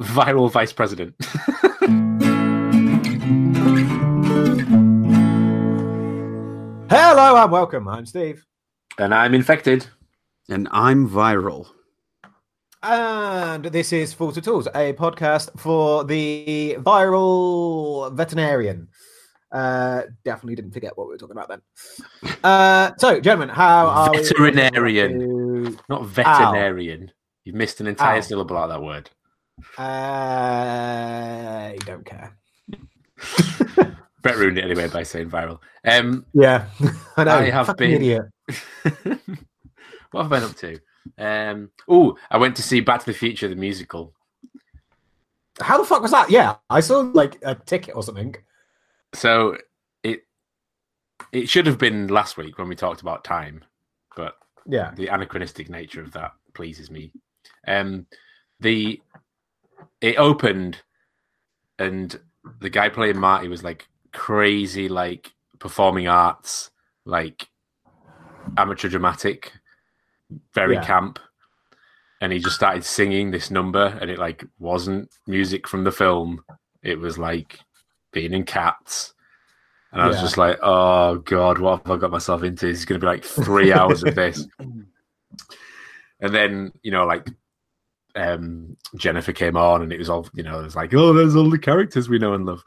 viral vice president. Hello and welcome. I'm Steve. and I'm infected. And I'm viral. And this is Fools to Tools, a podcast for the viral veterinarian. Uh, definitely didn't forget what we were talking about then. Uh, so, gentlemen, how are we? Veterinarian. Not veterinarian. You've missed an entire Ow. syllable out of that word. Uh, I don't care. Brett ruined it anyway by saying viral. Um, Yeah, I know. I have Fucking been- idiot. what have I been up to? Um, oh, I went to see Back to the Future, the musical. How the fuck was that? Yeah, I saw like a ticket or something. So it it should have been last week when we talked about time, but Yeah, the anachronistic nature of that pleases me. Um, the it opened, and the guy playing Marty was like crazy, like performing arts, like amateur dramatic, very Yeah. camp. And he just started singing this number, and it like wasn't music from the film. It was like being in Cats. And I was Yeah. just like, oh God, what have I got myself into? This is going to be like three hours of this. And then, you know, like um, Jennifer came on and it was all, you know, it was like, oh, there's all the characters we know and love.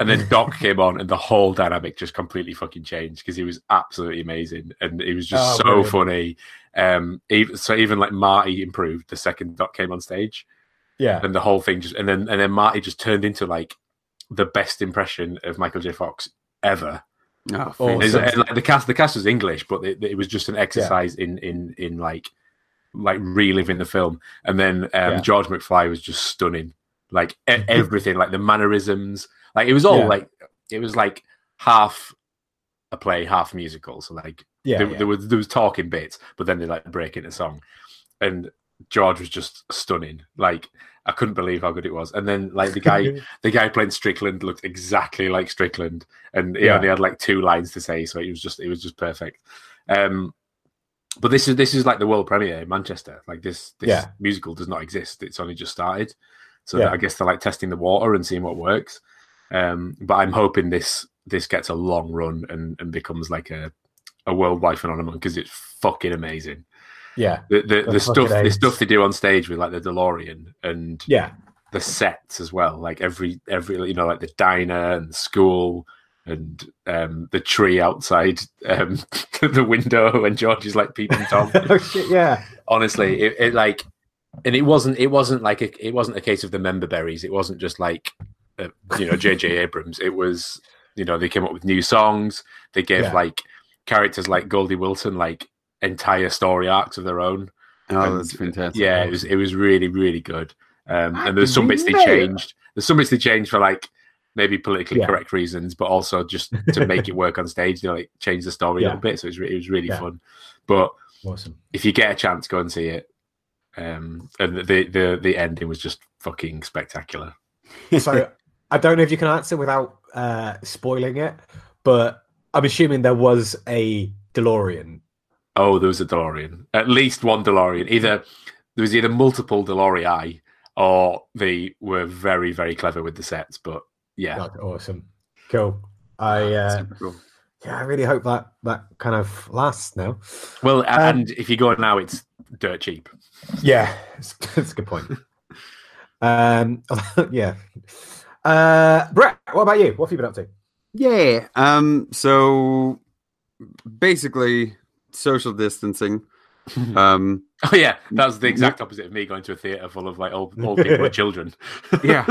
And then Doc came on and the whole dynamic just completely fucking changed because he was absolutely amazing and it was just Oh, so brilliant. funny. Um, even, so even like Marty improved the second Doc came on stage yeah, and the whole thing just, and then, and then Marty just turned into like the best impression of Michael J. Fox ever. Oh, Awesome. It's- and, like the cast, the cast was English, but it, it was just an exercise in in in like like reliving the film. And then um, Yeah. George McFly was just stunning, like e- everything, like the mannerisms, like it was all Yeah. like it was like half a play, half musical. So like yeah, there, yeah. there was there was talking bits, but then they like break into song, and George was just stunning. Like I couldn't believe how good it was. And then like the guy the guy playing Strickland looked exactly like Strickland, and he Yeah. only had like two lines to say, so it was just it was just perfect. Um, but this is this is like the world premiere in Manchester. Like this this Yeah. musical does not exist; it's only just started. So Yeah. I guess they're like testing the water and seeing what works. Um, but I'm hoping this this gets a long run and and becomes like a a worldwide phenomenon because it's fucking amazing. yeah, The the, The the stuff the stuff they do on stage with like the DeLorean and yeah, the sets as well. Like every every you know like the diner and the school and um, the tree outside um, the window and George is like peeping tom. oh shit, yeah, Honestly, it, it like and it wasn't it wasn't like a, it wasn't a case of the member berries. It wasn't just like uh, you know J.J. Abrams. It was you know they came up with new songs. They gave Yeah. like characters like Goldie Wilson like entire story arcs of their own. oh, and- that's fantastic. Yeah, it was it was really really good. Um, and there's some bits they changed. There's some bits they changed for like maybe politically Yeah. correct reasons, but also just to make it work on stage. You know, like change the story a Yeah. little bit. So it was it was really Yeah. fun. But awesome. if you get a chance, go and see it. Um, and the the the ending was just fucking spectacular. So I don't know if you can answer without uh, spoiling it, but I'm assuming there was a DeLorean. Oh, there was a DeLorean. At least one DeLorean. Either there was either multiple DeLorean or they were very very clever with the sets. But yeah, God, awesome, cool. I uh, Super cool. yeah, I really hope that that kind of lasts now. well, Um, and if you go now, it's dirt cheap. Yeah, that's, that's a good point. um, yeah. Uh, Brett, what about you? What have you been up to? Yeah. Um. So basically, social distancing. Um. Oh yeah, that was the exact opposite of me going to a theater full of like old, old people and children. Yeah.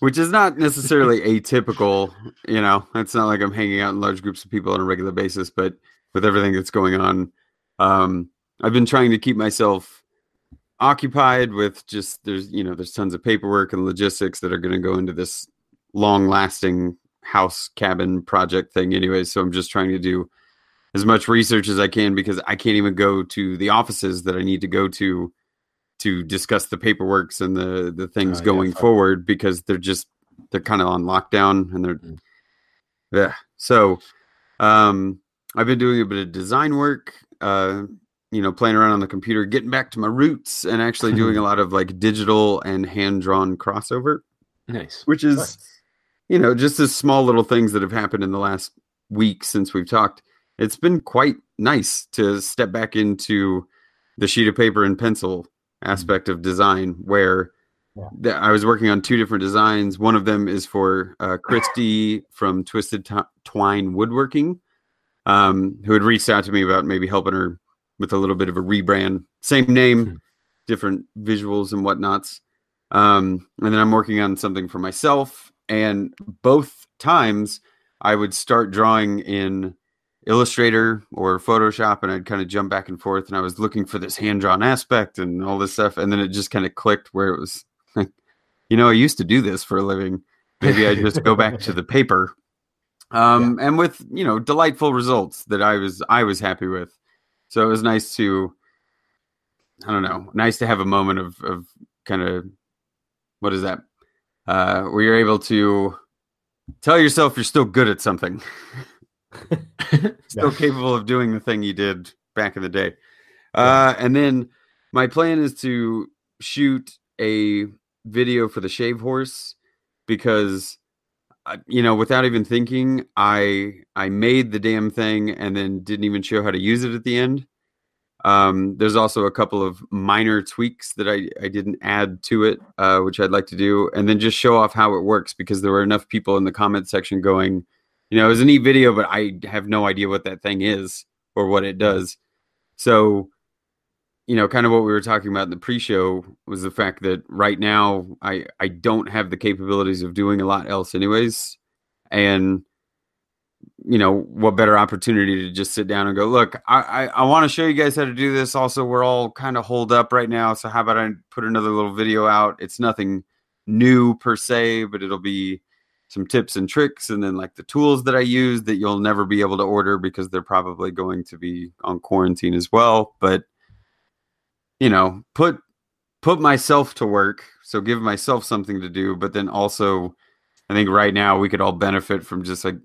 Which is not necessarily atypical. You know, it's not like I'm hanging out in large groups of people on a regular basis, but with everything that's going on, um, I've been trying to keep myself occupied with just there's you know there's tons of paperwork and logistics that are going to go into this long lasting house cabin project thing anyway so i'm just trying to do as much research as i can because i can't even go to the offices that i need to go to to discuss the paperworks and the the things Oh, going fuck. forward because they're just they're kind of on lockdown and they're Mm. yeah so um i've been doing a bit of design work uh you know, playing around on the computer, getting back to my roots, and actually doing a lot of like digital and hand drawn crossover, Nice. which is, Nice. you know, just as small little things that have happened in the last week since we've talked. It's been quite nice to step back into the sheet of paper and pencil aspect of design where Yeah. th- I was working on two different designs. One of them is for uh, Christy from Twisted T- Twine Woodworking, um, who had reached out to me about maybe helping her with a little bit of a rebrand. Same Hmm. name, different visuals and whatnots. Um, and then I'm working on something for myself. And both times I would start drawing in Illustrator or Photoshop and I'd kind of jump back and forth. And I was looking for this hand drawn aspect and all this stuff. And then it just kind of clicked where it was like, you know, I used to do this for a living. Maybe I just go back to the paper. Um, and with, you know, delightful results that I was I was happy with. So it was nice to I don't know, nice to have a moment of of kind of what is that? Uh where you're able to tell yourself you're still good at something. still Yeah. capable of doing the thing you did back in the day. Uh and then my plan is to shoot a video for the shave horse because uh, you know without even thinking i i made the damn thing and then didn't even show how to use it at the end um there's also a couple of minor tweaks that i i didn't add to it uh which i'd like to do and then just show off how it works because there were enough people in the comment section going you know it was a neat video but i have no idea what that thing is or what it does so you know, kind of what we were talking about in the pre-show was the fact that right now I I don't have the capabilities of doing a lot else anyways. And you know, what better opportunity to just sit down and go, look, I I, I want to show you guys how to do this. Also, we're all kind of holed up right now. So how about I put another little video out? It's nothing new per se, but it'll be some tips and tricks and then like the tools that I use that you'll never be able to order because they're probably going to be on quarantine as well. But you know, put put myself to work, so give myself something to do, but then also I think right now we could all benefit from just like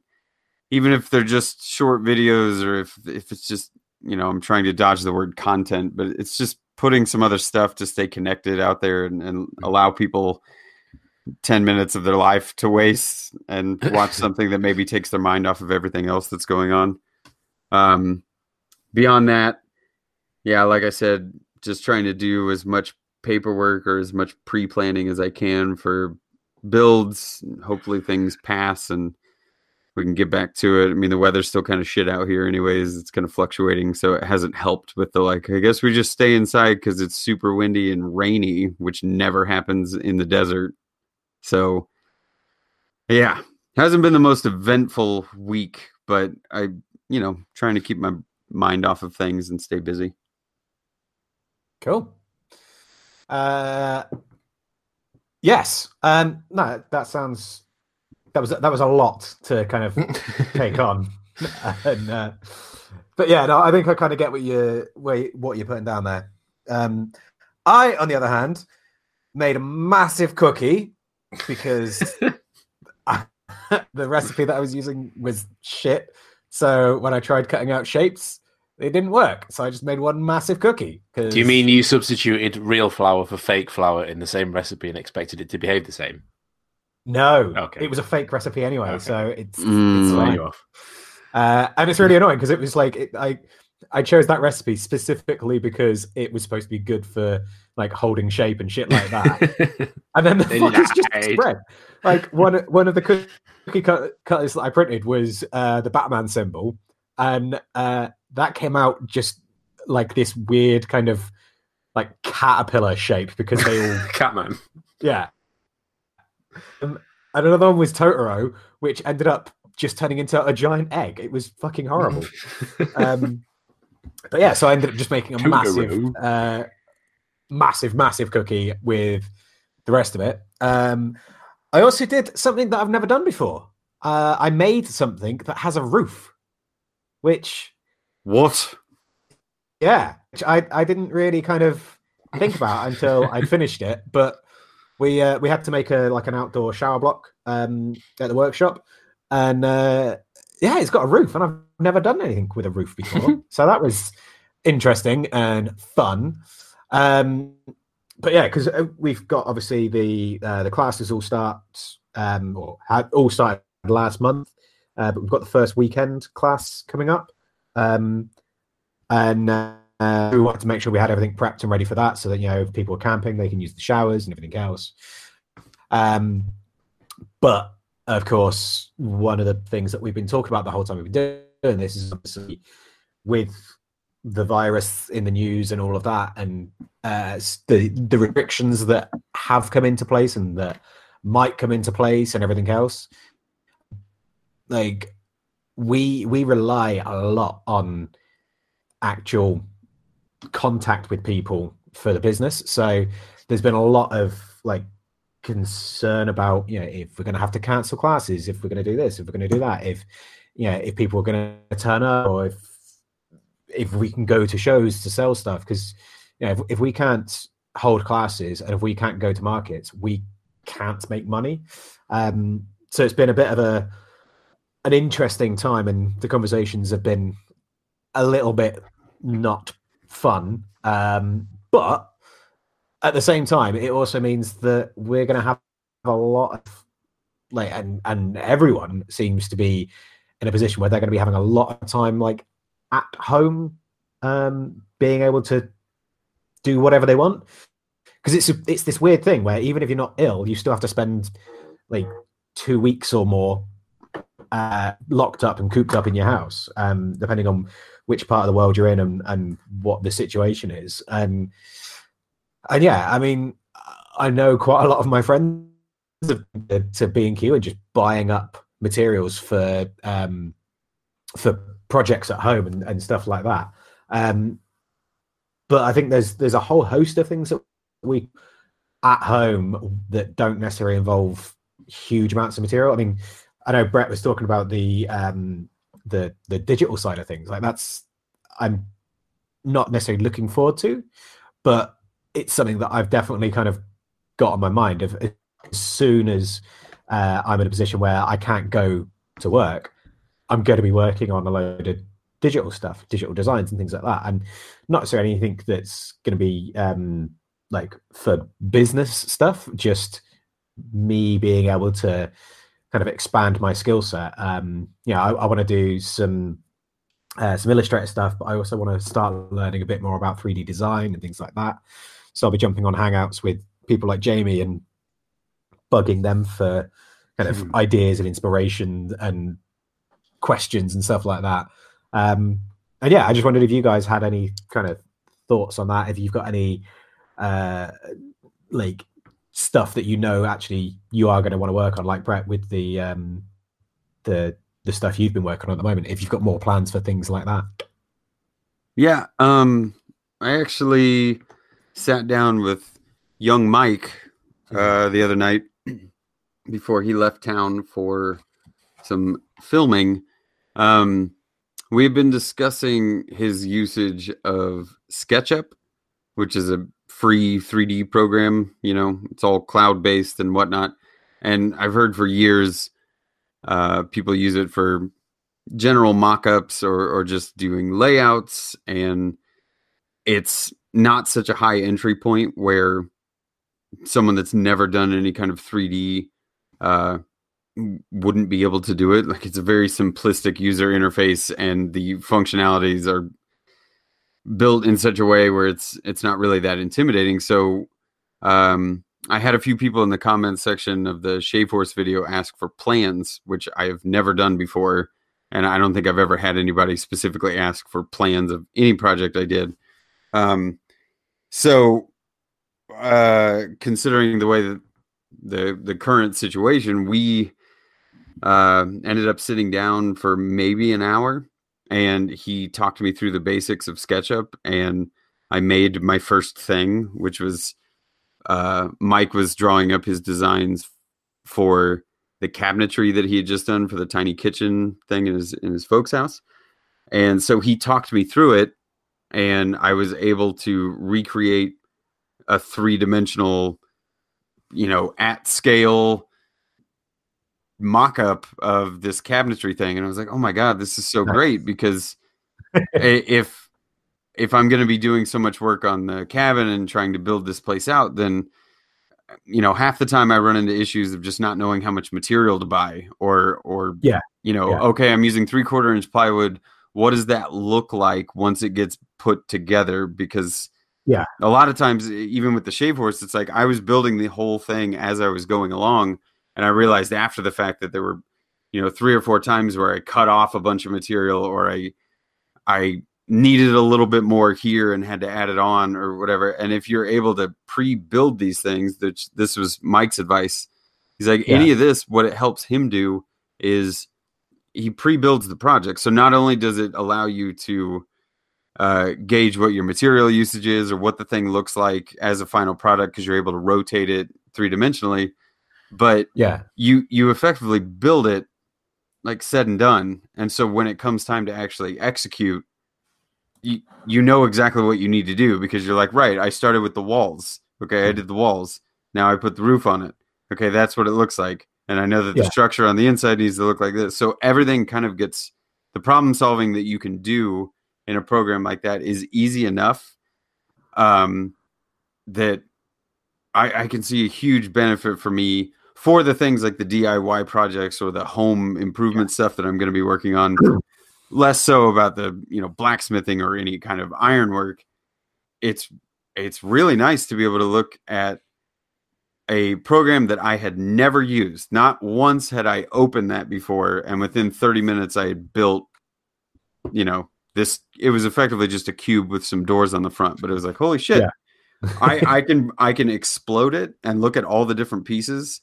even if they're just short videos or if if it's just, you know, I'm trying to dodge the word content, but it's just putting some other stuff to stay connected out there and, and mm-hmm. allow people 10 minutes of their life to waste and watch something that maybe takes their mind off of everything else that's going on. Um, beyond that, yeah, like I said, just trying to do as much paperwork or as much pre-planning as I can for builds. Hopefully things pass and we can get back to it. I mean, the weather's still kind of shit out here anyways. It's kind of fluctuating, so it hasn't helped with the like I guess we just stay inside cuz it's super windy and rainy, which never happens in the desert. So yeah, hasn't been the most eventful week, but I, you know, trying to keep my mind off of things and stay busy. Cool. Uh, yes. Um, no, that sounds that was that was a lot to kind of take on. and, uh, but yeah, no, I think I kind of get what you where, what you're putting down there. Um, I, on the other hand, made a massive cookie because the recipe that I was using was shit. So when I tried cutting out shapes, it didn't work. So I just made one massive cookie. 'cause- Do you mean you substituted real flour for fake flour in the same recipe and expected it to behave the same? No, Okay. it was a fake recipe anyway, Okay. so it's, Mm. it's Throw you off. Uh, and it's really annoying because it was like it, I I chose that recipe specifically because it was supposed to be good for like holding shape and shit like that. and then the fuck is just spread. Like one one of the cookie cut, cutters that I printed was uh, the Batman symbol, and uh, that came out just like this weird kind of like caterpillar shape because they all Catman. Yeah. Um, and another one was Totoro, which ended up just turning into a giant egg. It was fucking horrible. um, but yeah, so I ended up just making a massive, uh, massive, massive cookie with the rest of it. Um, I also did something that I've never done before. Uh, I made something that has a roof, which What? yeah, which I I didn't really kind of think about until I'd finished it. But we uh, we had to make a like an outdoor shower block um, at the workshop, and uh, yeah, it's got a roof, and I've never done anything with a roof before, so that was interesting and fun. Um, but yeah, because we've got obviously the uh, the classes all start um, or had all started last month, uh, but we've got the first weekend class coming up, um, and uh, we wanted to make sure we had everything prepped and ready for that, so that you know if people are camping, they can use the showers and everything else. Um, but of course, one of the things that we've been talking about the whole time we've been doing this is obviously with the virus in the news and all of that, and uh, the the restrictions that have come into place and that might come into place and everything else. Like we we rely a lot on actual contact with people for the business. So there's been a lot of like concern about you know if we're going to have to cancel classes, if we're going to do this, if we're going to do that, if you know if people are going to turn up, or if if we can go to shows to sell stuff because you know if, if we can't hold classes and if we can't go to markets, we can't make money. Um, so it's been a bit of a an interesting time, and the conversations have been a little bit not fun. Um, but at the same time, it also means that we're going to have a lot of like, and and everyone seems to be in a position where they're going to be having a lot of time like at home, um, being able to do whatever they want. Because it's it's this weird thing where even if you're not ill, you still have to spend like two weeks or more uh, locked up and cooped up in your house, um, depending on which part of the world you're in and, and what the situation is. And and yeah, I mean, I know quite a lot of my friends have to B and Q and just buying up materials for um, for projects at home and, and stuff like that. Um, but I think there's there's a whole host of things that we at home that don't necessarily involve huge amounts of material. I mean, I know Brett was talking about the um, the the digital side of things. Like that's I'm not necessarily looking forward to, but it's something that I've definitely kind of got on my mind. Of as soon as uh, I'm in a position where I can't go to work, I'm going to be working on a load of digital stuff, digital designs and things like that, and not necessarily anything that's going to be um, like for business stuff. Just me being able to kind of expand my skill set. Um, yeah, I, I want to do some uh, some Illustrator stuff, but I also want to start learning a bit more about 3D design and things like that. So I'll be jumping on Hangouts with people like Jamie and bugging them for kind of mm. ideas and inspiration and questions and stuff like that. Um, and yeah, I just wondered if you guys had any kind of thoughts on that. If you've got any uh, like stuff that you know actually you are going to want to work on, like Brett with the um, the the stuff you've been working on at the moment. If you've got more plans for things like that. Yeah, um, I actually sat down with young Mike uh, the other night before he left town for some filming. Um, we've been discussing his usage of SketchUp, which is a free 3D program. You know, it's all cloud based and whatnot. And I've heard for years uh, people use it for general mock-ups or, or just doing layouts and it's not such a high entry point where someone that's never done any kind of 3d uh, wouldn't be able to do it like it's a very simplistic user interface and the functionalities are built in such a way where it's it's not really that intimidating so um, I had a few people in the comments section of the Shave Horse video ask for plans, which I have never done before. And I don't think I've ever had anybody specifically ask for plans of any project I did. Um, so, uh, considering the way that the the current situation, we uh, ended up sitting down for maybe an hour, and he talked me through the basics of SketchUp, and I made my first thing, which was uh, Mike was drawing up his designs for the cabinetry that he had just done for the tiny kitchen thing in his in his folks' house, and so he talked me through it, and I was able to recreate a three dimensional, you know, at scale mock-up of this cabinetry thing and i was like oh my god this is so great because if if I'm going to be doing so much work on the cabin and trying to build this place out, then you know half the time I run into issues of just not knowing how much material to buy or or Yeah. you know Yeah. okay I'm using three quarter inch plywood. What does that look like once it gets put together? Because Yeah. a lot of times even with the shave horse, it's like I was building the whole thing as I was going along, and I realized after the fact that there were you know three or four times where I cut off a bunch of material or I I needed a little bit more here and had to add it on or whatever. And if you're able to pre-build these things, that this was Mike's advice. He's like, any of this, what it helps him do is he pre-builds the project. So not only does it allow you to uh, gauge what your material usage is or what the thing looks like as a final product because you're able to rotate it three dimensionally, but Yeah. you you effectively build it like said and done. And so when it comes time to actually execute you you know exactly what you need to do because you're like right i started with the walls. Okay i did the walls. Now i put the roof on it. Okay that's what it looks like. And i know that the structure on the inside needs to look like this. So everything kind of gets the problem solving that you can do in a program like that is easy enough um that I, I can see a huge benefit for me for the things like the DIY projects or the home improvement stuff that I'm going to be working on. Less so about the you know blacksmithing or any kind of ironwork. It's it's really nice to be able to look at a program that I had never used. Not once had I opened that before, and within 30 minutes I had built, you know, this. It was effectively just a cube with some doors on the front, but it was like, holy shit! Yeah. I I can I can explode it and look at all the different pieces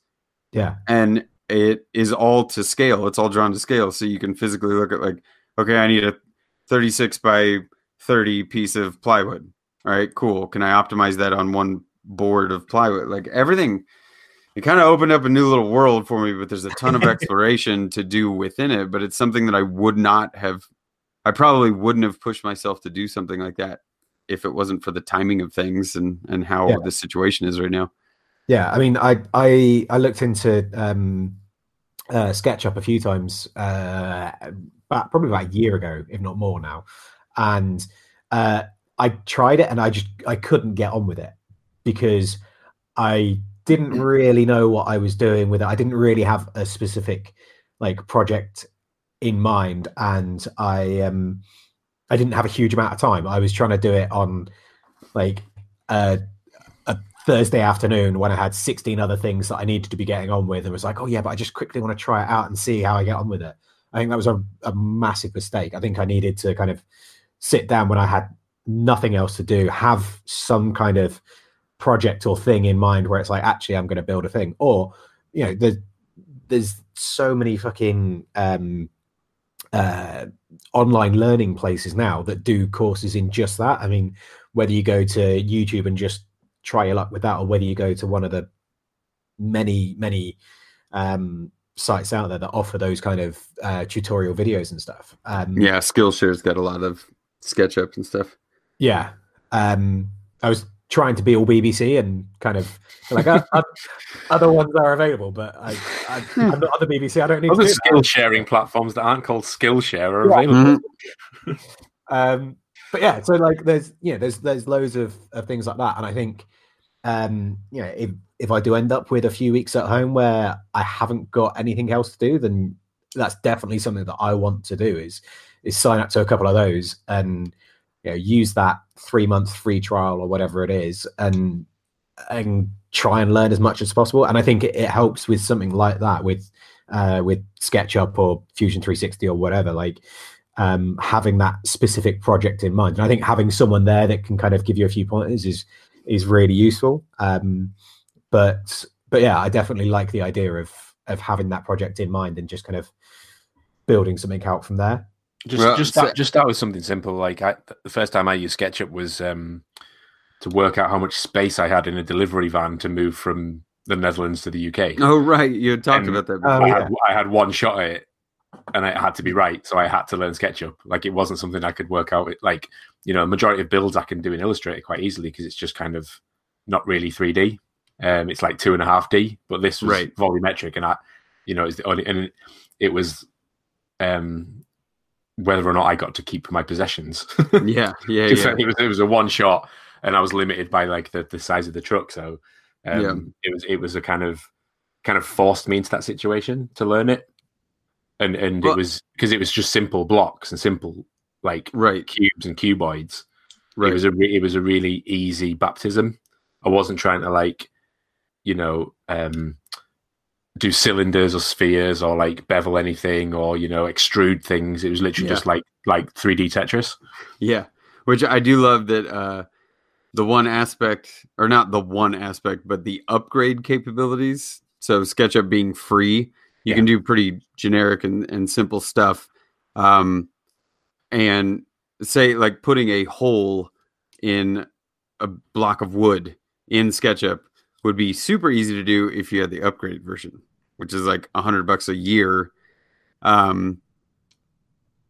Yeah. and it is all to scale. It's all drawn to scale, so you can physically look at like, okay, I need a 36 by 30 piece of plywood. All right, cool. Can I optimize that on one board of plywood? Like everything, it kind of opened up a new little world for me. But there's a ton of exploration to do within it. But it's something that I would not have. I probably wouldn't have pushed myself to do something like that if it wasn't for the timing of things and and how Yeah. the situation is right now. Yeah, I mean, I I I looked into um, uh, SketchUp a few times, uh, about, probably about a year ago, if not more now, and uh, I tried it and I just I couldn't get on with it because I didn't really know what I was doing with it. I didn't really have a specific like project in mind, and I um I didn't have a huge amount of time. I was trying to do it on like uh Thursday afternoon when I had 16 other things that I needed to be getting on with and was like, oh yeah, but I just quickly want to try it out and see how I get on with it. I think that was a, a massive mistake. I think I needed to kind of sit down when I had nothing else to do, have some kind of project or thing in mind where it's like, actually, I'm going to build a thing. Or, you know, there's, there's so many fucking um, uh, online learning places now that do courses in just that. I mean, whether you go to YouTube and just try your luck with that, or whether you go to one of the many, many um, sites out there that offer those kind of uh, tutorial videos and stuff. Um, Yeah, Skillshare's got a lot of SketchUp and stuff. yeah. Um, I was trying to be all BBC and kind of like uh, other ones are available, but I, I, I'm not on the BBC. I don't need Other do that. skill sharing platforms that aren't called Skillshare are Yeah. available. um but yeah so like there's you know there's there's loads of, of things like that and i think um you know if if i do end up with a few weeks at home where i haven't got anything else to do then that's definitely something that i want to do is is sign up to a couple of those and you know use that three month free trial or whatever it is and and try and learn as much as possible and i think it, it helps with something like that with uh with sketchup or fusion 360 or whatever like um, having that specific project in mind. And I think having someone there that can kind of give you a few pointers is is really useful. Um, but but yeah, I definitely like the idea of of having that project in mind and just kind of building something out from there. Just Well, just so- just start with something simple. Like I, the first time I used SketchUp was um, to work out how much space I had in a delivery van to move from the Netherlands to the UK. Oh right, you had talked And- about that. Oh, Before. I, yeah. I had one shot at it, and it had to be right, so I had to learn SketchUp. Like it wasn't something I could work out. Like you know, the majority of builds I can do in Illustrator quite easily because it's just kind of not really 3D. Um, it's like two and a half D, but this was Right. volumetric, and I, you know, it's the only and it was um whether or not I got to keep my possessions. yeah, yeah, yeah. It was it was a one shot, and I was limited by like the, the size of the truck. So um, Yeah. it was it was a kind of kind of forced me into that situation to learn it, and and it was because it was just simple blocks and simple like Right, cubes and cuboids. right. It was a re- it was a really easy baptism. I wasn't trying to like, you know, um, do cylinders or spheres or like bevel anything or you know extrude things. It was literally Yeah. just like like 3D Tetris. Yeah, which I do love that uh the one aspect or not the one aspect, but the upgrade capabilities. So SketchUp being free, you Yeah. can do pretty generic and, and simple stuff. Um and say like putting a hole in a block of wood in SketchUp would be super easy to do if you had the upgraded version, which is like a hundred bucks a year. Um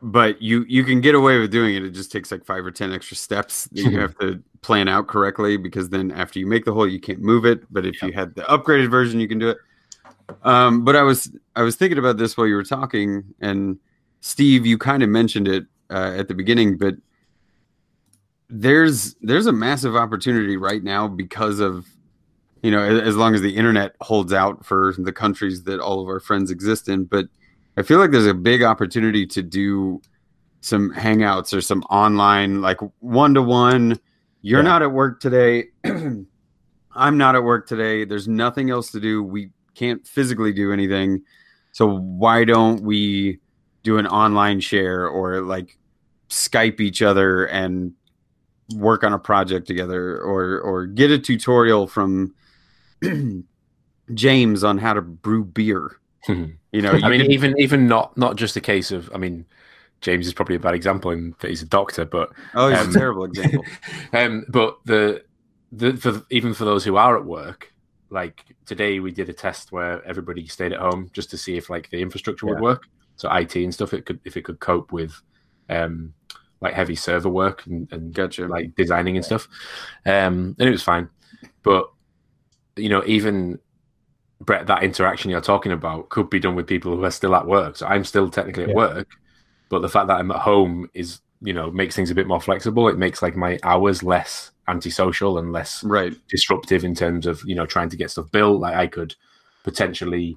but you you can get away with doing it. It just takes like five or ten extra steps that you have to plan out correctly because then after you make the hole, you can't move it. But if you had the upgraded version, you can do it. Um, but I was I was thinking about this while you were talking, and Steve, you kind of mentioned it uh, at the beginning, but there's there's a massive opportunity right now because of you know as, as long as the internet holds out for the countries that all of our friends exist in, but I feel like there's a big opportunity to do some hangouts or some online, like one to one. You're Yeah. not at work today. I'm not at work today. There's nothing else to do. We can't physically do anything. So why don't we do an online share or like Skype each other and work on a project together or or get a tutorial from James on how to brew beer. You know, you I mean, could- even even not not just a case of. I mean, James is probably a bad example in that he's a doctor, but oh, he's um, a terrible example. um, but the the for even for those who are at work, like today we did a test where everybody stayed at home just to see if like the infrastructure would work. So IT and stuff, it could if it could cope with um like heavy server work and, and Gotcha. like designing and stuff. Um, and it was fine. But you know, even Brett, that interaction you're talking about could be done with people who are still at work. So I'm still technically at Yeah. work, but the fact that I'm at home is, you know, makes things a bit more flexible. It makes like my hours less antisocial and less right. disruptive in terms of, you know, trying to get stuff built. Like I could potentially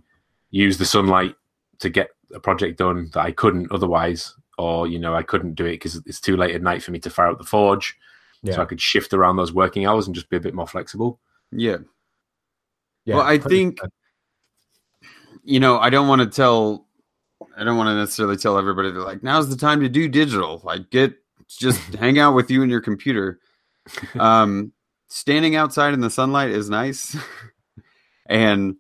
use the sunlight to get a project done that I couldn't otherwise, or, you know, I couldn't do it because it's too late at night for me to fire up the forge. Yeah. So I could shift around those working hours and just be a bit more flexible. Yeah. Yeah, well, I 100%. think you know, I don't want to tell I don't want to necessarily tell everybody that like now's the time to do digital. Like get just hang out with you and your computer. Um standing outside in the sunlight is nice. and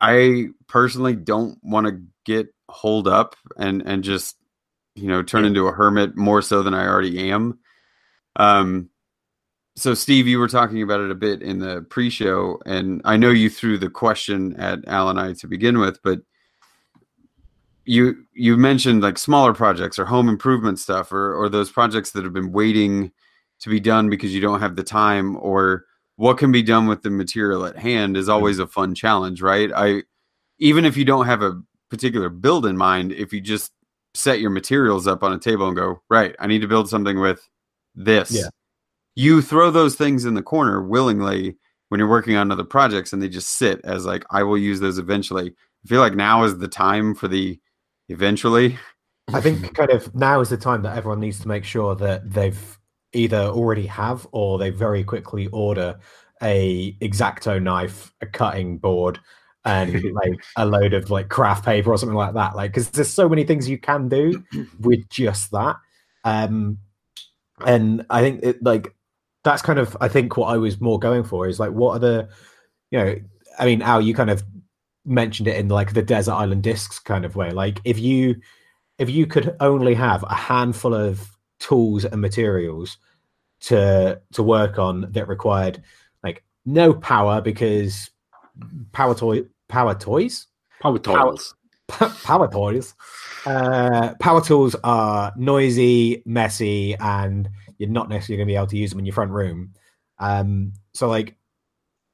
I personally don't want to get holed up and and just you know turn into a hermit more so than I already am. Um so Steve, you were talking about it a bit in the pre-show, and I know you threw the question at Al and I to begin with, but you you mentioned like smaller projects or home improvement stuff or or those projects that have been waiting to be done because you don't have the time or what can be done with the material at hand is always a fun challenge, right? I even if you don't have a particular build in mind, if you just set your materials up on a table and go, right, I need to build something with this. Yeah. You throw those things in the corner willingly when you're working on other projects and they just sit as like I will use those eventually. I feel like now is the time for the eventually. I think kind of now is the time that everyone needs to make sure that they've either already have or they very quickly order a exacto knife, a cutting board, and like a load of like craft paper or something like that. Like because there's so many things you can do with just that. Um, and I think it like that's kind of I think what I was more going for is like what are the you know I mean Al you kind of mentioned it in like the desert island discs kind of way. Like if you if you could only have a handful of tools and materials to to work on that required like no power because power toy power toys? Power Power- tools. power toys. Uh power tools are noisy messy and you're not necessarily going to be able to use them in your front room. Um so like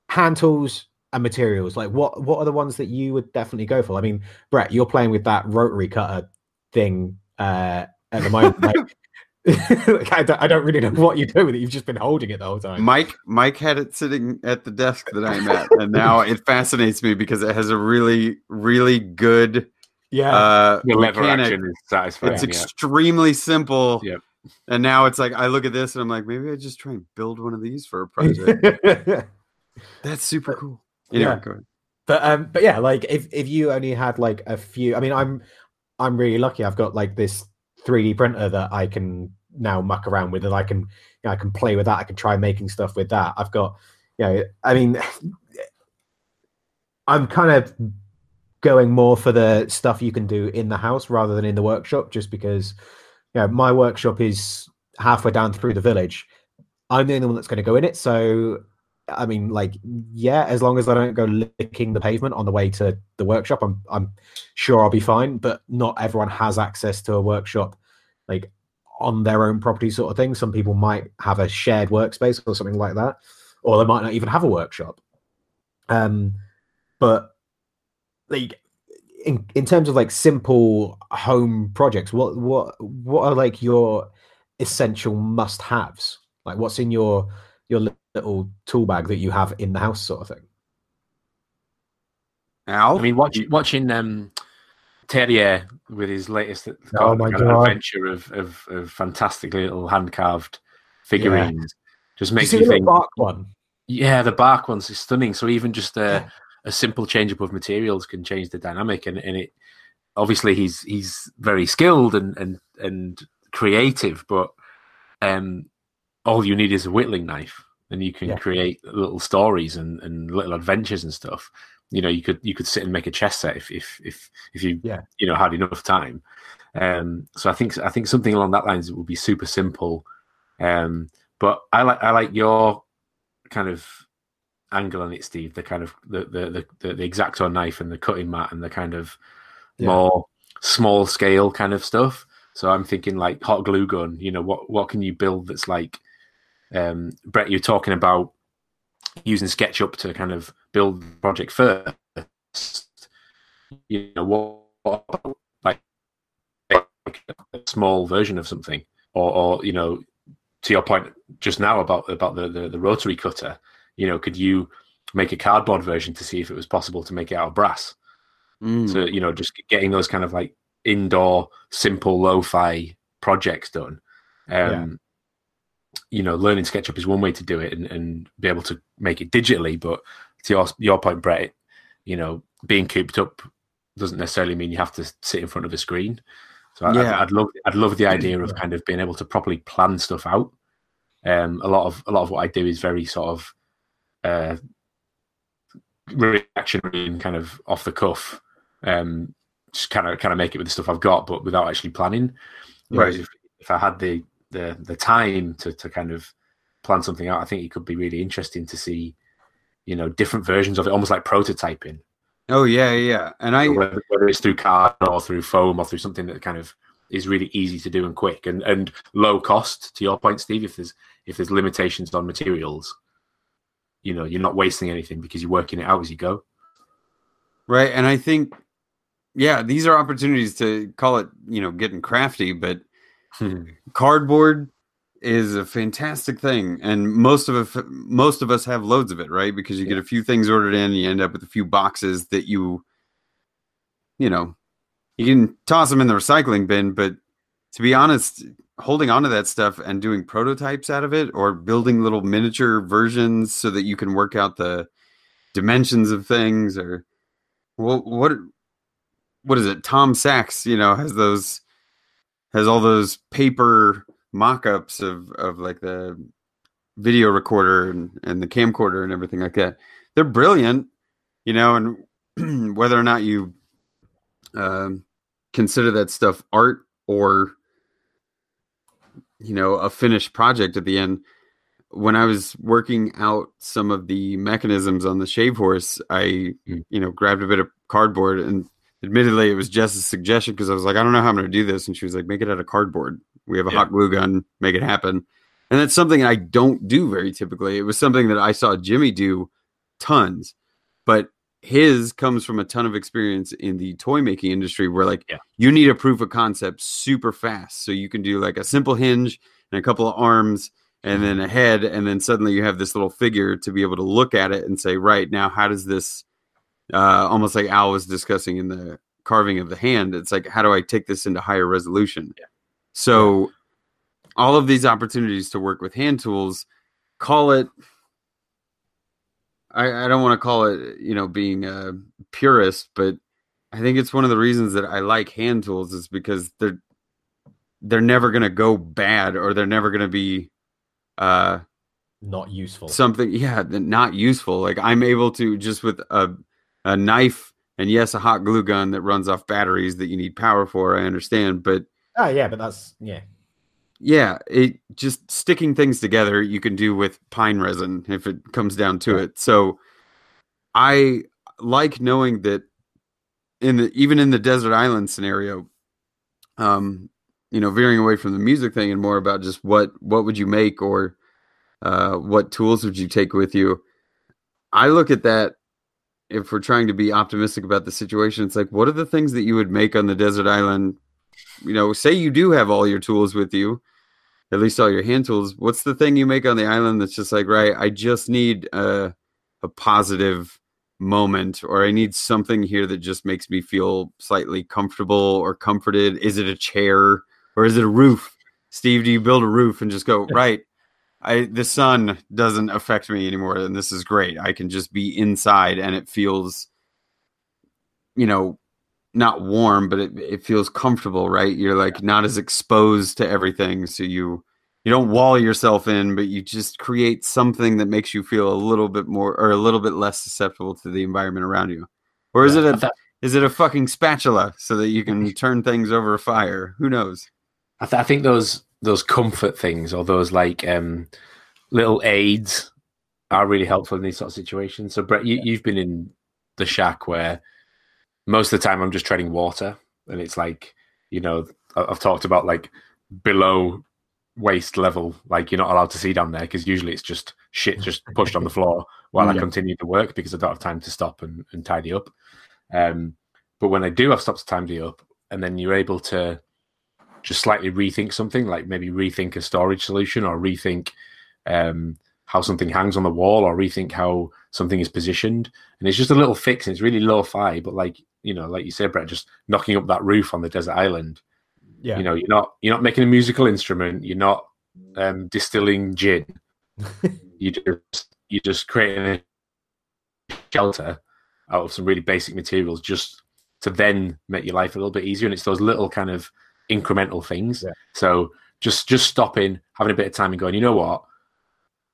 hand tools and materials like what what are the ones that you would definitely go for i mean brett you're playing with that rotary cutter thing uh, at the moment. like, like, I, don't, I don't really know what you do with it. You've just been holding it the whole time. Mike Mike had it sitting at the desk that I'm at, and now it fascinates me because it has a really really good yeah, uh, The lever mechanic. action is satisfying. It's yeah. extremely simple. Yep. And now it's like I look at this and I'm like, maybe I just try and build one of these for a project. That's super cool. Anyway, Yeah. go but um, but yeah, like if if you only had like a few, I mean, I'm I'm really lucky. I've got like this 3D printer that I can now muck around with, and I can you know, I can play with that. I can try making stuff with that. I've got, you know, I mean, I'm kind of going more for the stuff you can do in the house rather than in the workshop, just because, you know, my workshop is halfway down through the village. I'm the only one that's going to go in it, so I mean, like, yeah, as long as I don't go licking the pavement on the way to the workshop, I'm I'm sure I'll be fine. But not everyone has access to a workshop, like on their own property, sort of thing. Some people might have a shared workspace or something like that, or they might not even have a workshop. Um, but like in in terms of like simple home projects, what what what are like your essential must haves? Like, what's in your your little tool bag that you have in the house, sort of thing. Al? I mean, watch, watching um, Terrier with his latest Oh my kind of God. adventure of, of, of fantastic little hand carved figurines just Did you makes see you think. little bark one? Yeah, the bark ones is stunning. So even just a, a simple change up of materials can change the dynamic, and, and it obviously he's he's very skilled and and and creative, but um, all you need is a whittling knife, and you can Yeah. create little stories and, and little adventures and stuff. You know, you could you could sit and make a chess set if if if, if you Yeah. you know had enough time. Um, so I think I think something along that lines would be super simple. Um, but I like I like your kind of angle on it, Steve. The kind of the the the, the, exacto knife and the cutting mat and the kind of Yeah. more small scale kind of stuff. So I'm thinking like hot glue gun. You know what what can you build that's like um, Brett? You're talking about using SketchUp to kind of build the project first. You know what, what like a small version of something, or or you know to your point just now about about the, the the rotary cutter. You know, could you make a cardboard version to see if it was possible to make it out of brass? Mm. so you know just getting those kind of like indoor simple lo-fi projects done um you know learning sketchup is one way to do it and, and be able to make it digitally but to your, your point brett you know being cooped up doesn't necessarily mean you have to sit in front of a screen so I, Yeah. I'd, I'd love i'd love the idea of kind of being able to properly plan stuff out um a lot of a lot of what i do is very sort of uh reactionary and kind of off the cuff um just kind of kind of make it with the stuff I've got, but without actually planning. Whereas if, if I had the, the the time to to kind of plan something out, I think it could be really interesting to see, you know, different versions of it, almost like prototyping. Oh yeah, yeah. And I whether, whether it's through card or through foam or through something that kind of is really easy to do and quick and, and low cost. To your point, Steve, if there's if there's limitations on materials, you know, you're not wasting anything because you're working it out as you go. right, and I think yeah, these are opportunities to call it, you know, getting crafty, but Hmm. cardboard is a fantastic thing and most of it, most of us have loads of it right? Because you get a few things ordered in you end up with a few boxes that you you know you can toss them in the recycling bin but to be honest holding on to that stuff and doing prototypes out of it or building little miniature versions so that you can work out the dimensions of things or what what what is it? Tom sachs you know has those has all those paper mock-ups of of like the video recorder and, and the camcorder and everything like that they're brilliant you know and whether or not you um, consider that stuff art or you know a finished project at the end when i was working out some of the mechanisms on the shave horse i Mm. you know grabbed a bit of cardboard and admittedly it was jess's suggestion because i was like i don't know how i'm going to do this and she was like make it out of cardboard. We have a Yeah. hot glue gun. Make it happen. And that's something i don't do very typically. It was something that i saw jimmy do tons but his comes from a ton of experience in the toy making industry where like Yeah. you need a proof of concept super fast. So you can do like a simple hinge and a couple of arms and then mm-hmm. a head and then suddenly you have this little figure to be able to look at it and say right now how does this uh almost like al was discussing in the carving of the hand it's like how do i take this into higher resolution Yeah. so all of these opportunities to work with hand tools call it I, I don't want to call it, you know, being a purist, but I think it's one of the reasons that I like hand tools is because they're they're never gonna go bad or they're never gonna be uh Not useful. something yeah not useful. Like I'm able to just with a a knife and yes, a hot glue gun that runs off batteries that you need power for, I understand, but oh yeah, but that's yeah. yeah, it just sticking things together you can do with pine resin if it comes down to Yeah. it. So I like knowing that in the even in the desert island scenario, um, you know, veering away from the music thing and more about just what what would you make or uh, what tools would you take with you. I look at that if we're trying to be optimistic about the situation. It's like, what are the things that you would make on the desert island? You know, say you do have all your tools with you, at least all your hand tools. What's the thing you make on the island that's just like, right? I just need a, a positive moment, or I need something here that just makes me feel slightly comfortable or comforted. Is it a chair or is it a roof? Steve, do you build a roof and just go right? I the sun doesn't affect me anymore, and this is great. I can just be inside, and it feels, you know, not warm, but it, it feels comfortable, right? You're like not as exposed to everything, so you you don't wall yourself in, but you just create something that makes you feel a little bit more or a little bit less susceptible to the environment around you. Or is Yeah, it a is it a fucking spatula so that you can turn things over a fire? Who knows? I, th- I think those those comfort things or those like um, little aids are really helpful in these sort of situations. So Brett, you, you've been in the shack where most of the time I'm just treading water, and it's like you know I've talked about like below waist level, like you're not allowed to see down there because usually it's just shit just pushed on the floor while I continue to work because I don't have time to stop and, and tidy up. Um, but when I do have stops to tidy up, and then you're able to just slightly rethink something, like maybe rethink a storage solution or rethink um, how something hangs on the wall or rethink how something is positioned. And it's just a little fix and it's really low fi, but like, you know, like you said, Brett, just knocking up that roof on the desert island. Yeah. You know, you're not you're not making a musical instrument, you're not um, distilling gin. you just you just creating a shelter out of some really basic materials just to then make your life a little bit easier. And it's those little kind of incremental things. Yeah. So just just stopping, having a bit of time and going, you know what?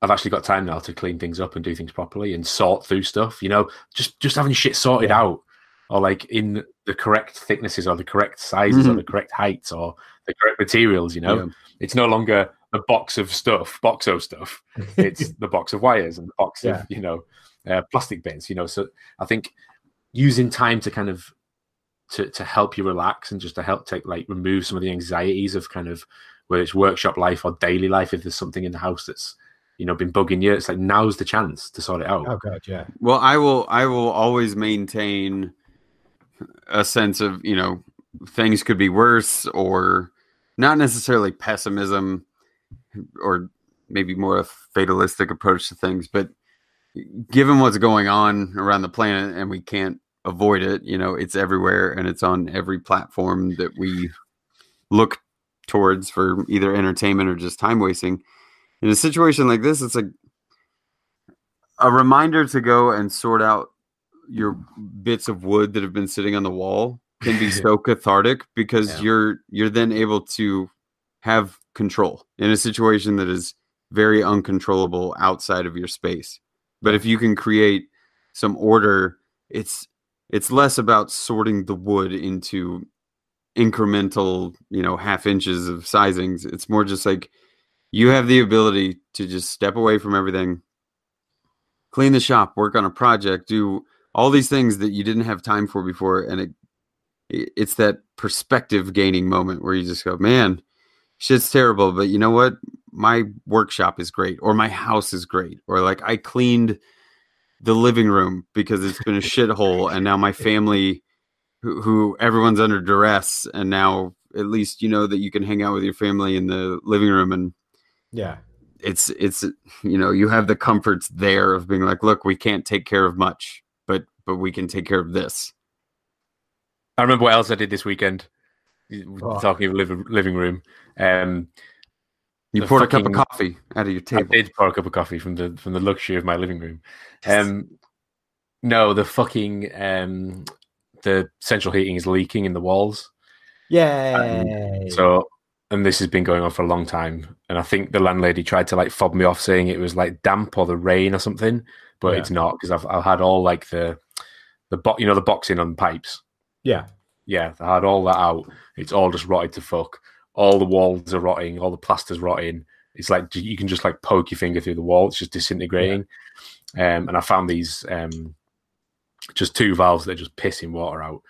I've actually got time now to clean things up and do things properly and sort through stuff. You know, just just having shit sorted Yeah. out, or like in the correct thicknesses, or the correct sizes, or Mhm. the correct heights, or the correct materials. You know, Yeah. it's no longer a box of stuff, box of stuff. It's the box of wires and the box Yeah. of you know uh, plastic bits. You know, so I think using time to kind of to to help you relax and just to help take like remove some of the anxieties of kind of whether it's workshop life or daily life. If there's something in the house that's you know been bugging you, it's like now's the chance to sort it out. oh god, yeah. Well, I will I will always maintain a sense of, you know, things could be worse or not necessarily pessimism or maybe more a fatalistic approach to things, but given what's going on around the planet and we can't avoid it, you know, it's everywhere and it's on every platform that we look towards for either entertainment or just time wasting. In a situation like this, it's like a reminder to go and sort out your bits of wood that have been sitting on the wall can be so cathartic because Yeah. you're you're then able to have control in a situation that is very uncontrollable outside of your space. But if you can create some order, it's it's less about sorting the wood into incremental, you know, half inches of sizings. It's more just like you have the ability to just step away from everything, clean the shop, work on a project, do all these things that you didn't have time for before, and it it- it's that perspective gaining moment where you just go, man, shit's terrible, but you know what? My workshop is great, or my house is great, or like I cleaned the living room because it's been a shithole, and now my family, who, who everyone's under duress, and now at least you know that you can hang out with your family in the living room and Yeah. it's it's you know you have the comforts there of being like look we can't take care of much but but we can take care of this I remember what else I did this weekend. Oh. Talking of living living room, um, you poured a cup of coffee out of your table. I did pour a cup of coffee from the from the luxury of my living room. Um, no, the fucking um, the central heating is leaking in the walls. Yeah. So, and this has been going on for a long time. And I think the landlady tried to like fob me off, saying it was like damp or the rain or something, but Yeah. it's not because I've I've had all like the the bo- you know the boxing on pipes. yeah. Yeah, I had all that out. It's all just rotted to fuck. All the walls are rotting. All the plaster's rotting. It's like you can just like poke your finger through the wall. It's just disintegrating. Um, and I found these um, just two valves that are just pissing water out.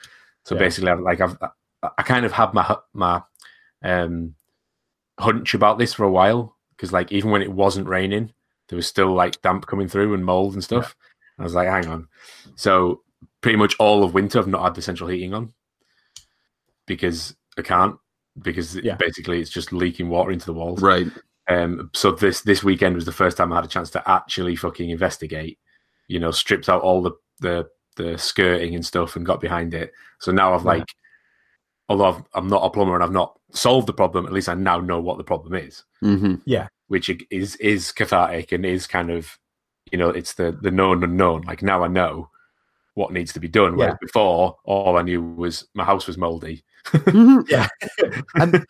So Yeah. basically, I've, like I've I, kind of had my my um, hunch about this for a while because like even when it wasn't raining, there was still like damp coming through and mold and stuff. I was like, hang on. So pretty much all of winter, I've not had the central heating on because I can't because it- Yeah. basically it's just leaking water into the walls. right Um, so this this weekend was the first time I had a chance to actually fucking investigate. You know, stripped out all the the the skirting and stuff and got behind it. So now I've Yeah. like, although I've, I'm not a plumber and I've not solved the problem, at least I now know what the problem is, hmm which is is cathartic and is kind of, you know, it's the the known unknown. Like now I know what needs to be done. Whereas Yeah. before, all I knew was my house was mouldy. and, and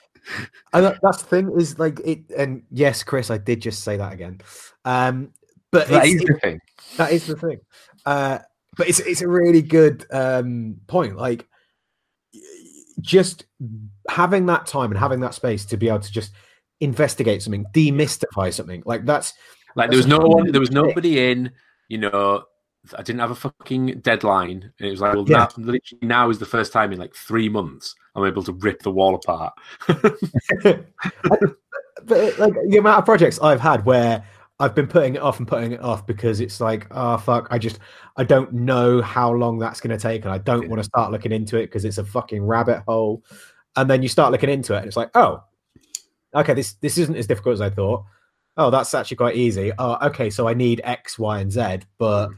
that- that's the thing is like it and yes chris i did just say that again. Um but That it's- is the thing. that is the thing. Uh but it's it's a really good um point. Like just having that time and having that space to be able to just investigate something demystify something like that's Like there was no one, there was nobody in. You know, I didn't have a fucking deadline, and it was like, well, Yeah. now, literally now is the first time in like three months I'm able to rip the wall apart. but like the amount of projects I've had where I've been putting it off and putting it off because it's like, oh fuck, I just I don't know how long that's going to take, and I don't Yeah. want to start looking into it because it's a fucking rabbit hole. And then you start looking into it, and it's like, oh, okay, this this isn't as difficult as I thought. Oh, that's actually quite easy. Oh, okay, so I need X, Y, and Z, but hmm.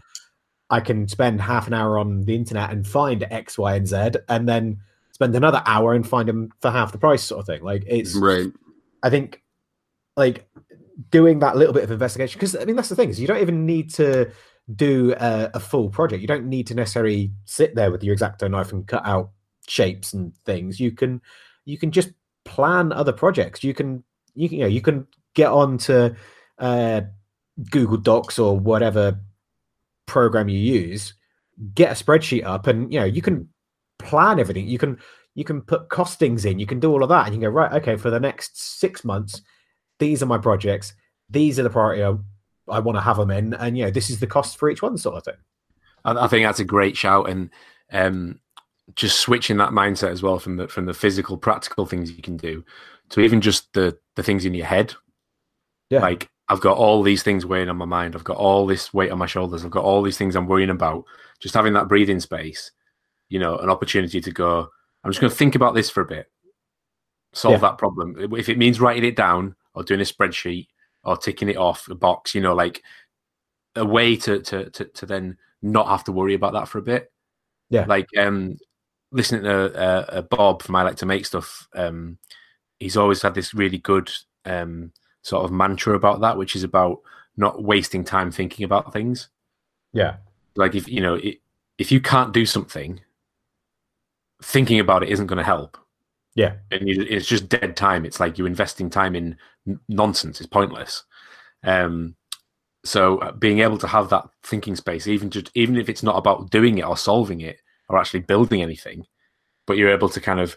I can spend half an hour on the internet and find X, Y, and Z, and then spend another hour and find them for half the price, sort of thing. Like it's right I think like doing that little bit of investigation because I mean that's the thing is you don't even need to do a, a full project. You don't need to necessarily sit there with your exacto knife and cut out shapes and things. You can you can just plan other projects. You can you can you know you can get on to uh, Google Docs or whatever program you use, get a spreadsheet up, and you know you can plan everything. You can you can put costings in. You can do all of that, and you can go right. Okay, for the next six months, these are my projects. These are the priority I, I want to have them in, and you know this is the cost for each one, sort of thing. I, I think that's a great shout, and um, just switching that mindset as well from the from the physical, practical things you can do to even just the the things in your head. Yeah. Like I've got all these things weighing on my mind. I've got all this weight on my shoulders. I've got all these things I'm worrying about. Just having that breathing space, you know, an opportunity to go. I'm just going to think about this for a bit, solve Yeah. that problem. If it means writing it down or doing a spreadsheet or ticking it off a box, you know, like a way to to to, to then not have to worry about that for a bit. Yeah. Like um listening to uh, uh, Bob from I Like to Make Stuff, um, he's always had this really good um sort of mantra about that, which is about not wasting time thinking about things. Yeah, Like if you know it, if you can't do something, thinking about it isn't going to help. yeah, And you, it's just dead time. It's like you're investing time in n- nonsense. It's pointless. Um, so uh, being able to have that thinking space, even just even if it's not about doing it or solving it or actually building anything, but you're able to kind of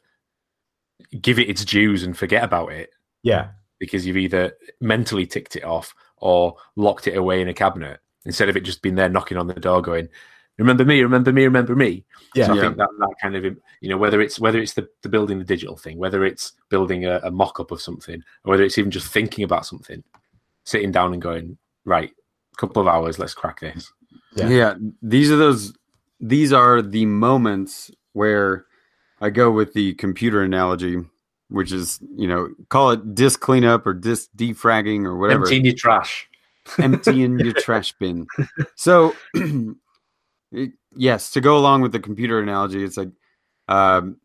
give it its dues and forget about it yeah, because you've either mentally ticked it off or locked it away in a cabinet instead of it just being there knocking on the door going remember me remember me remember me yeah, so i Yeah. think that that kind of you know whether it's whether it's the, the building the digital thing whether it's building a, a mock-up of something or whether it's even just thinking about something sitting down and going right a couple of hours let's crack this Yeah. yeah. These are those. These are the moments where I go with the computer analogy, which is you know call it disk cleanup or disk defragging or whatever. Emptying your trash. empty in your trash bin. So, yes, to go along with the computer analogy, it's like, um,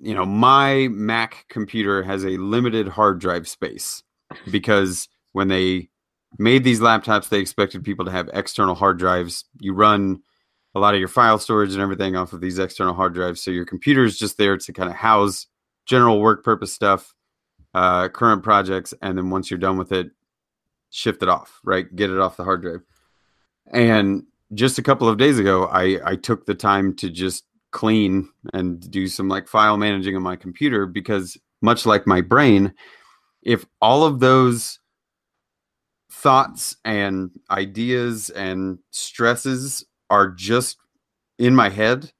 you know, my Mac computer has a limited hard drive space because when they made these laptops, they expected people to have external hard drives. You run a lot of your file storage and everything off of these external hard drives. So your computer is just there to kind of house general work purpose stuff, uh, current projects, and then once you're done with it, shift it off, right? Get it off the hard drive. And just a couple of days ago, I I took the time to just clean and do some like file managing on my computer because much like my brain, if all of those thoughts and ideas and stresses are just in my head,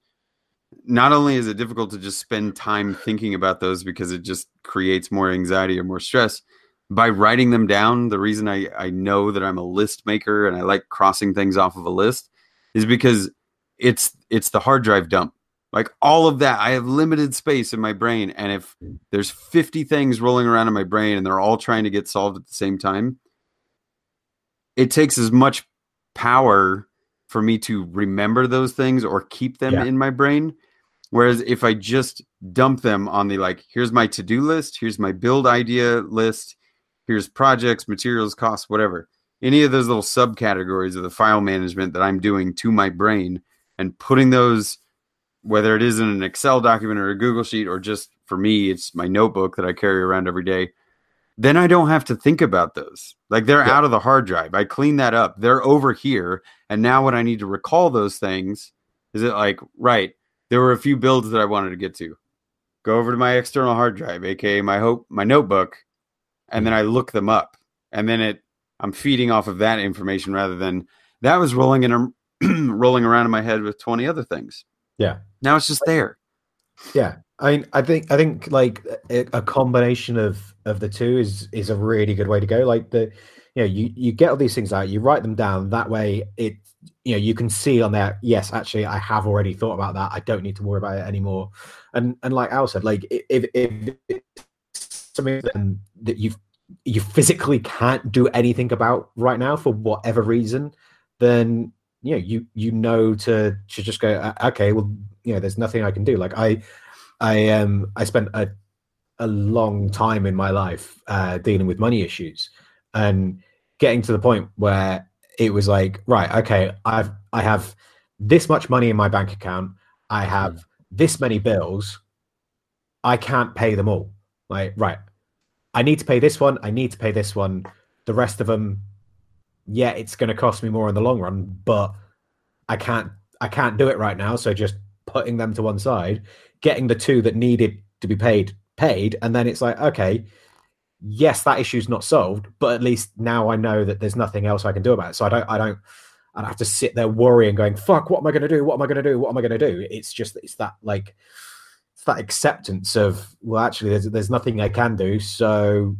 not only is it difficult to just spend time thinking about those because it just creates more anxiety or more stress, by writing them down, the reason I, I know that I'm a list maker and I like crossing things off of a list is because it's it's the hard drive dump. Like all of that, I have limited space in my brain. And if there's 50 things rolling around in my brain and they're all trying to get solved at the same time, it takes as much power for me to remember those things or keep them Yeah. in my brain. Whereas if I just dump them on the like, here's my to do list, here's my build idea list, here's projects, materials, costs, whatever. Any of those little subcategories of the file management that I'm doing to my brain and putting those, whether it is in an Excel document or a Google Sheet or just for me, it's my notebook that I carry around every day. Then I don't have to think about those. Like they're Yeah. out of the hard drive. I clean that up. They're over here. And now when I need to recall those things, is it like, right, there were a few builds that I wanted to get to. Go over to my external hard drive, aka my hope my notebook, and then I look them up. And then it I'm feeding off of that information rather than that was rolling in a, rolling around in my head with 20 other things. Yeah. Now it's just there. Yeah, I mean, I think I think like a, a combination of of the two is is a really good way to go. Like the, you know, you you get all these things out, you write them down. That way, it you know you can see on there. Yes, actually, I have already thought about that. I don't need to worry about it anymore. And and like Al said, like if if it's something that, that you you physically can't do anything about right now for whatever reason, then you know you you know to to just go "Uh, okay well you know there's nothing i can do like i i um i spent a a long time in my life uh dealing with money issues and getting to the point where it was like right okay i've i have this much money in my bank account i hmm. have this many bills i can't pay them all. Like right i need to pay this one i need to pay this one. The rest of them yeah, it's going to cost me more in the long run, but I can't I can't do it right now. So just putting them to one side, getting the two that needed to be paid paid, and then it's like okay, yes, that issue's not solved, but at least now I know that there's nothing else I can do about it. So I don't I don't I don't have to sit there worrying, going fuck, what am I going to do? What am I going to do? What am I going to do? It's just it's that like it's that acceptance of well, actually, there's there's nothing I can do. So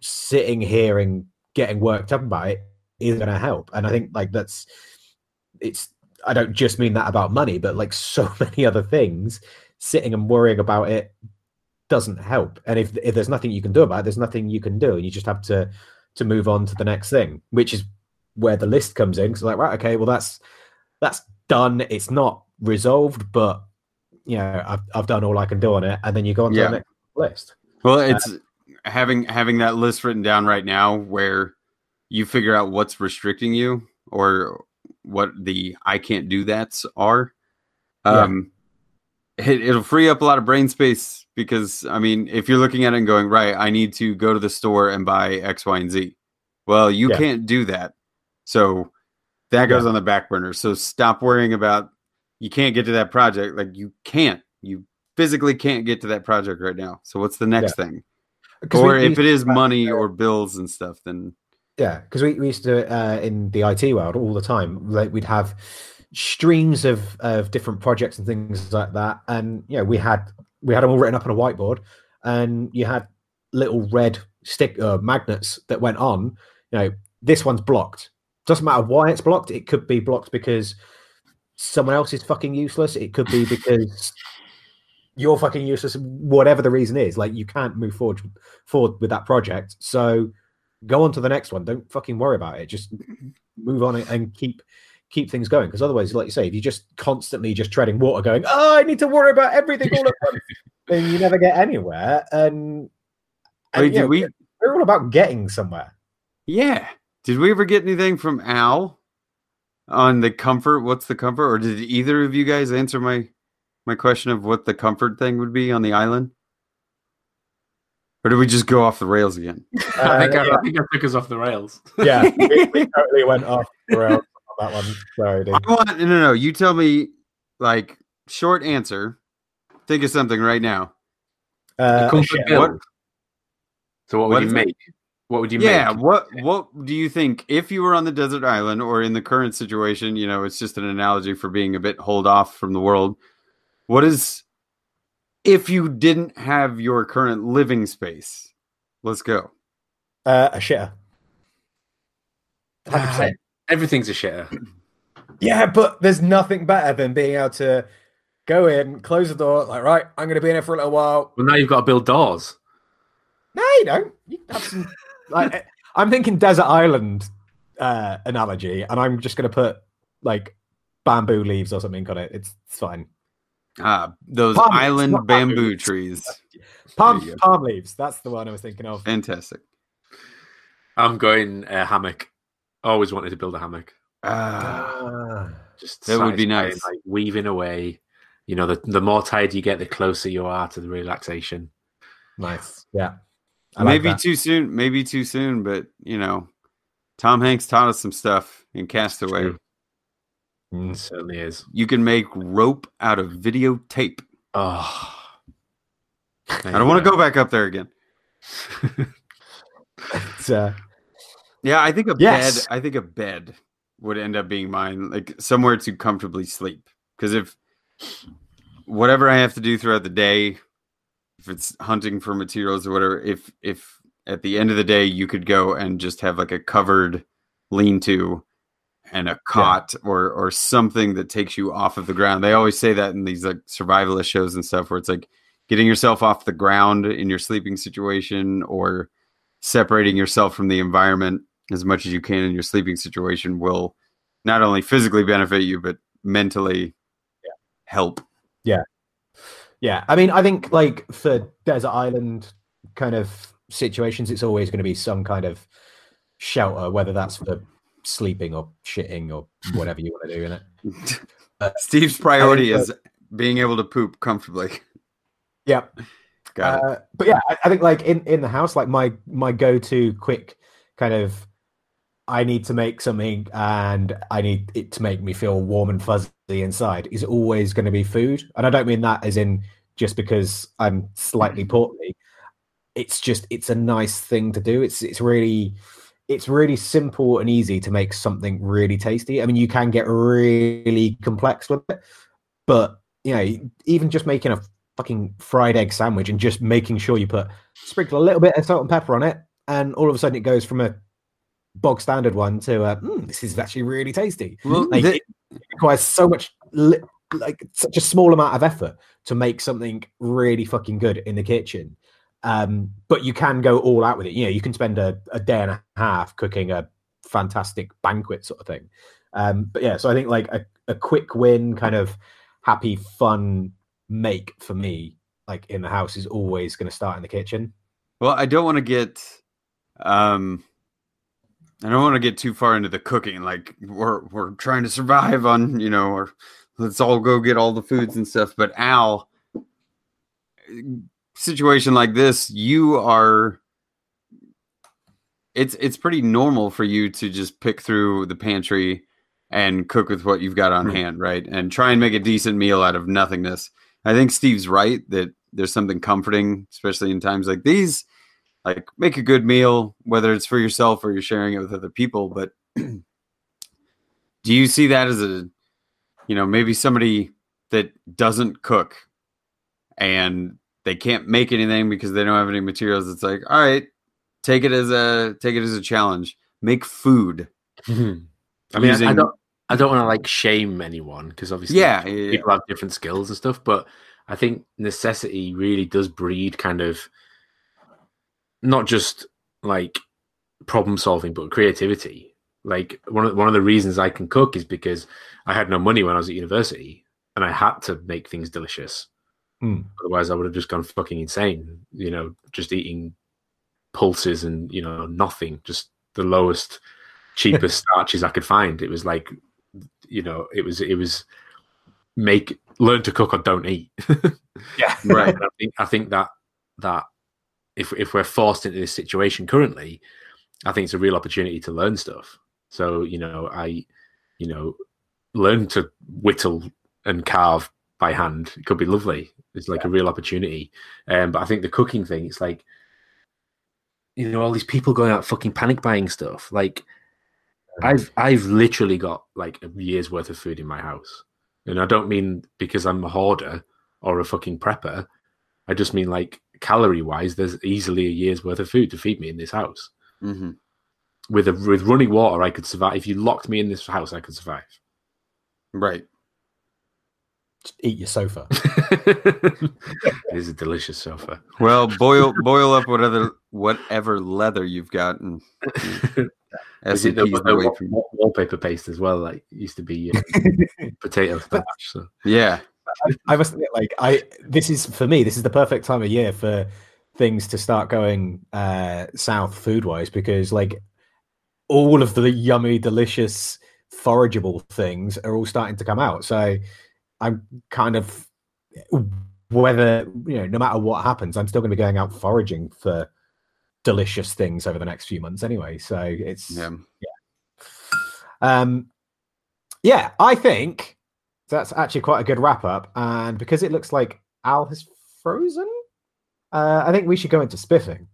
sitting here and getting worked up about it is going to help. And I think like that's it's I don't just mean that about money, but like so many other things, sitting and worrying about it doesn't help. And if if there's nothing you can do about it, there's nothing you can do, and you just have to to move on to the next thing, which is where the list comes in. Because like right, okay, well that's that's done. It's not resolved, but you know I've I've done all I can do on it, and then you go on to Yeah. the next list. Well, it's having having that list written down right now where you figure out what's restricting you or what the I can't do that's are. Yeah. Um it, it'll free up a lot of brain space because I mean, if you're looking at it and going, right, I need to go to the store and buy X, Y, and Z. Well, you Yeah. can't do that. So that goes on the back burner. So stop worrying about you can't get to that project. Like you can't. You physically can't get to that project right now. So what's the next thing? 'Cause we- Or we if used it is money or bills and stuff, then Yeah, because we, we used to do uh, in the IT world all the time. Like we'd have streams of of different projects and things like that, and you know we had we had them all written up on a whiteboard, and you had little red stick uh, magnets that went on. You know, this one's blocked. Doesn't matter why it's blocked. It could be blocked because someone else is fucking useless. It could be because you're fucking useless. Whatever the reason is, like you can't move forward forward with that project. So go on to the next one. Don't fucking worry about it. Just move on and keep keep things going. Because otherwise, like you say, if you're just constantly just treading water, going, "Oh, I need to worry about everything all at once," then you never get anywhere. And, and Wait, you did know, we? we're all about getting somewhere. Yeah. Did we ever get anything from Al on the comfort? What's the comfort? Or did either of you guys answer my my question of what the comfort thing would be on the island? Or did we just go off the rails again? I think I, Uh, I think I took us off the rails. yeah, we, we totally went off the rails on that one. Sorry, dude. I want no no no. You tell me like short answer. Think of something right now. Uh, Comfort shit. build. What- So what would What you is it? make? What would you yeah, make? what what do you think if you were on the desert island or in the current situation, you know, it's just an analogy for being a bit hold off from the world. What is if you didn't have your current living space? Let's go. Uh, a shitter. 100%. Everything's a shitter. Yeah, but there's nothing better than being able to go in, close the door, like, right, I'm going to be in here for a little while. Well, now you've got to build doors. No, you don't. You have some, like, I'm thinking desert island uh, analogy, and I'm just going to put like bamboo leaves or something on it. It's, it's fine. Ah, those Palm island not bamboo. bamboo trees. Palm, There you go. palm leaves. That's the one I was thinking of. Fantastic. I'm going uh, hammock. Always wanted to build a hammock. Ah. Just That would be nice. Like weaving away. You know, the the more tired you get, the closer you are to the relaxation. nice. Yeah. I maybe that. too soon, maybe too soon, but you know, Tom Hanks taught us some stuff in Castaway. True. It Mm. certainly is. You can make rope out of videotape. Oh, I don't want to go back up there again. It's, uh, Yeah, I think a Yes. bed. I think a bed would end up being mine, like somewhere to comfortably sleep. Because if whatever I have to do throughout the day, if it's hunting for materials or whatever, if if at the end of the day you could go and just have like a covered lean-to and a cot or or something that takes you off of the ground. They always say that in these like survivalist shows and stuff, where it's like getting yourself off the ground in your sleeping situation or separating yourself from the environment as much as you can in your sleeping situation will not only physically benefit you but mentally help. Yeah, Yeah. I mean, I think like for desert island kind of situations, it's always going to be some kind of shelter, whether that's for sleeping or shitting or whatever you want to do in it. Steve's priority is being able to poop comfortably. Yeah, Got it. uh, but yeah, I, I think like in in the house, like my my go to quick kind of, I need to make something and I need it to make me feel warm and fuzzy inside is always going to be food, and I don't mean that as in just because I'm slightly mm. portly. It's just it's a nice thing to do. It's it's really it's really simple and easy to make something really tasty. I mean, you can get really complex with it, but you know, even just making a fucking fried egg sandwich and just making sure you put sprinkle a little bit of salt and pepper on it, and all of a sudden it goes from a bog standard one to a, "Mm, this is actually really tasty. Well, Like, the- it requires so much, li- like such a small amount of effort to make something really fucking good in the kitchen. Um, but you can go all out with it. You know, you can spend a, a day and a half cooking a fantastic banquet sort of thing. Um, but yeah, so I think like a, a quick win, kind of happy, fun make for me, like in the house, is always going to start in the kitchen. Well, I don't want to get um I don't want to get too far into the cooking. Like we're we're trying to survive on, you know, or let's all go get all the foods and stuff. But Al, situation like this, you are it's it's pretty normal for you to just pick through the pantry and cook with what you've got on Hmm. hand, right? And try and make a decent meal out of nothingness. I think Steve's right that there's something comforting, especially in times like these. Like make a good meal, whether it's for yourself or you're sharing it with other people. But do you see that as a, you know, maybe somebody that doesn't cook and they can't make anything because they don't have any materials? It's like, all right, take it as a take it as a challenge. Make food mm-hmm. I mean, I- I don't, I don't want to like shame anyone because obviously, Yeah, yeah, yeah. people have different skills and stuff. But I think necessity really does breed kind of not just like problem solving, but creativity. Like one of one of the reasons I can cook is because I had no money when I was at university, and I had to make things delicious. Hmm. Otherwise, I would have just gone fucking insane. You know, just eating pulses and you know nothing, just the lowest, cheapest starches I could find. It was like, you know, it was it was make learn to cook or don't eat. Yeah. Right. I think I think that that if if we're forced into this situation currently, I think it's a real opportunity to learn stuff. So you know, I you know learn to whittle and carve by hand. It could be lovely. It's like a real opportunity. Um, but I think the cooking thing, it's like you know all these people going out fucking panic buying stuff. Like I've I've literally got like a year's worth of food in my house, and I don't mean because I'm a hoarder or a fucking prepper. I just mean like calorie wise, there's easily a year's worth of food to feed me in this house. Mhm. With a with running water, I could survive. If you locked me in this house, I could survive. Right. Just eat your sofa. it is a delicious sofa. Well, boil boil up whatever whatever leather you've got and Is it the, the from wall- wallpaper paste as well? Like used to be uh, potato starch. So Yeah. I must admit, like I this is for me, this is the perfect time of year for things to start going uh south food wise because like all of the yummy, delicious, forageable things are all starting to come out. So I'm kind of whether you know, no matter what happens, I'm still gonna be going out foraging for delicious things over the next few months anyway. So it's Yeah. um, yeah, I think that's actually quite a good wrap up. And because it looks like Al has frozen, uh, I think we should go into spiffing.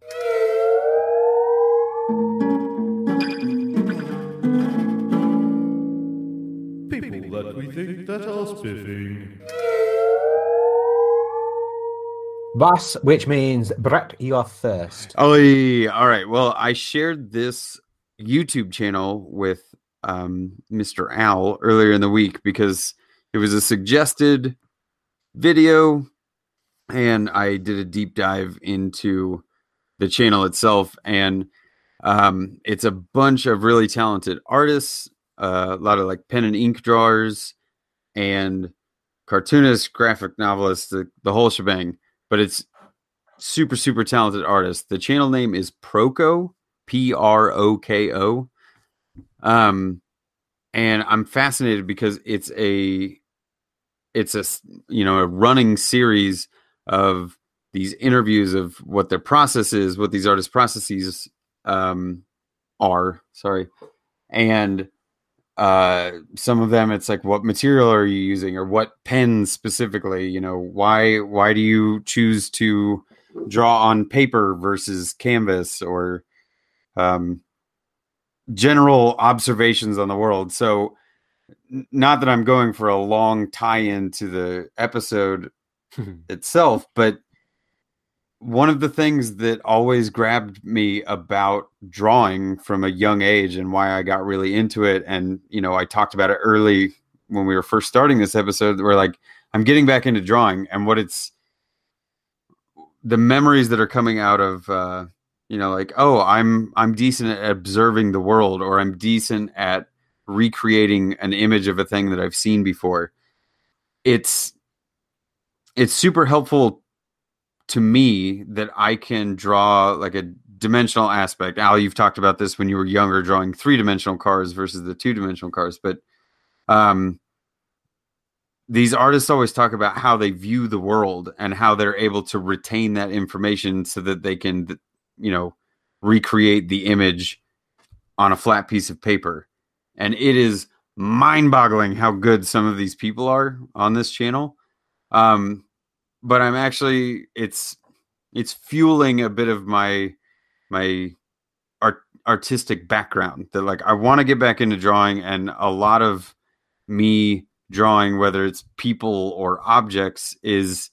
People that we think that are spiffing. Bus, which means Brett, you are first. Oh, all right. Well, I shared this YouTube channel with um, Mr. Al earlier in the week because it was a suggested video, and I did a deep dive into the channel itself, and um, it's a bunch of really talented artists, uh, a lot of like pen and ink drawers, and cartoonists, graphic novelists, the, the whole shebang. But it's super super talented artists. The channel name is Proko, P R O K O. Um and I'm fascinated because it's a it's a you know a running series of these interviews of what their process is, what these artists' processes um are, sorry. And uh some of them it's like what material are you using or what pens specifically you know why why do you choose to draw on paper versus canvas or um general observations on the world so not that i'm going for a long tie-in to the episode itself but one of the things that always grabbed me about drawing from a young age and why I got really into it and you know I talked about it early when we were first starting this episode where like I'm getting back into drawing and what it's the memories that are coming out of uh you know like oh I'm I'm decent at observing the world or I'm decent at recreating an image of a thing that I've seen before it's it's super helpful to me that I can draw like a dimensional aspect. Al, you've talked about this when you were younger, drawing three dimensional cars versus the two dimensional cars. But um, these artists always talk about how they view the world and how they're able to retain that information so that they can, you know, recreate the image on a flat piece of paper. And it is mind boggling how good some of these people are on this channel. Um, but I'm actually it's it's fueling a bit of my my art artistic background that like I want to get back into drawing and a lot of me drawing whether it's people or objects is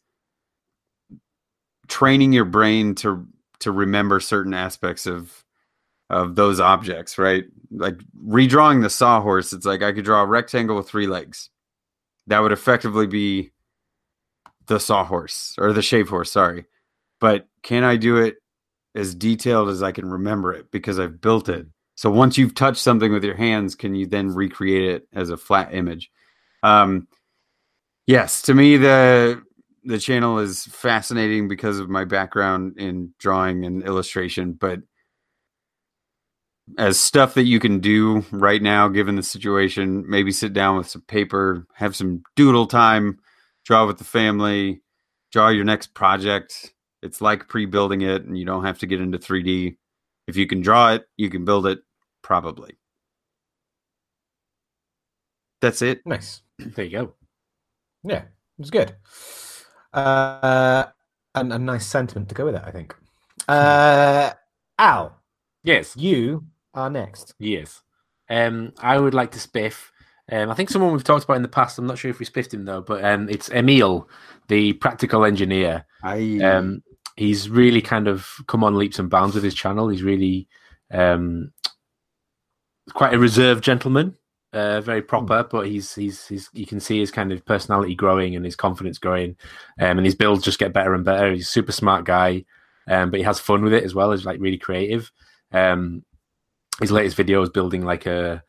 training your brain to to remember certain aspects of of those objects, right? Like redrawing the sawhorse, it's like I could draw a rectangle with three legs. That would effectively be the sawhorse or the shave horse, sorry. But can I do it as detailed as I can remember it because I've built it? So once you've touched something with your hands, can you then recreate it as a flat image? Um, yes, to me the the channel is fascinating because of my background in drawing and illustration, but as stuff that you can do right now, given the situation, maybe sit down with some paper, have some doodle time, draw with the family, draw your next project. It's like pre building it, and you don't have to get into 3D. If you can draw it, you can build it, probably. That's it. Nice. There you go. Yeah, it was good. Uh, and a nice sentiment to go with it, I think. Uh, Al, Yes. you are next. Yes. Um, I would like to spiff. Um, I think someone we've talked about in the past. I'm not sure if we spiffed him though, but um, it's Emil, the practical engineer. I Um, he's really kind of come on leaps and bounds with his channel. He's really um, quite a reserved gentleman, uh, very proper, but he's he's he's you can see his kind of personality growing and his confidence growing, um, and his builds just get better and better. He's a super smart guy, um, but he has fun with it as well. He's like really creative. Um, his latest video is building like a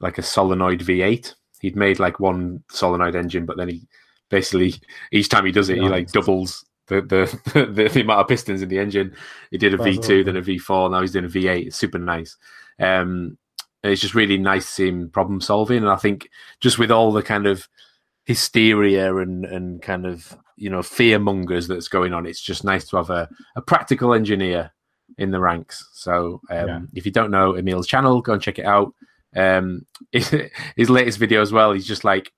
like a solenoid V8. He'd made like one solenoid engine, but then he basically each time he does it, he like doubles the the, the the amount of pistons in the engine. He did a V2, awesome. then a V4. Now he's doing a V8. It's super nice. Um, it's just really nice to see him problem solving. And I think just with all the kind of hysteria and and kind of you know fear mongers that's going on, it's just nice to have a, a practical engineer in the ranks. So um, Yeah. if you don't know Emil's channel, go and check it out. Um, his, his latest video as well. He's just like,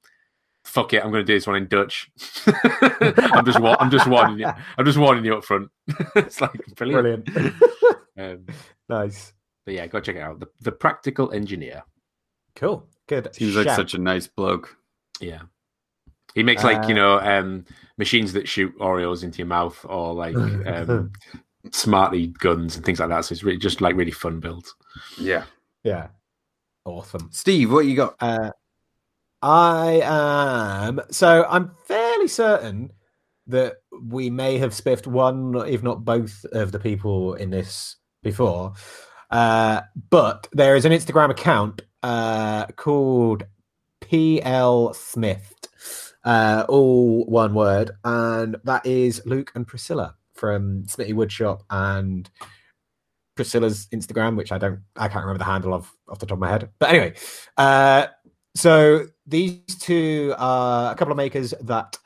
"Fuck it, I'm going to do this one in Dutch." I'm just wa- I'm just warning you. I'm just warning you up front. it's like brilliant. Brilliant. Um, nice. but yeah, go check it out. The the practical engineer. Cool. Good. seems like such a nice bloke. Yeah. He makes like, you Uh, know, um machines that shoot Oreos into your mouth or like um smartly guns and things like that. So it's really just like really fun builds. Yeah. Yeah. Awesome. Steve, what you got? Uh, I am. So I'm fairly certain that we may have spiffed one, if not both, of the people in this before. Uh, but there is an Instagram account uh, called PL Smith, uh, all one word, and that is Luke and Priscilla from Smitty Woodshop and Priscilla's Instagram, which I don't, I can't remember the handle of off the top of my head. But anyway, uh, so these two are a couple of makers that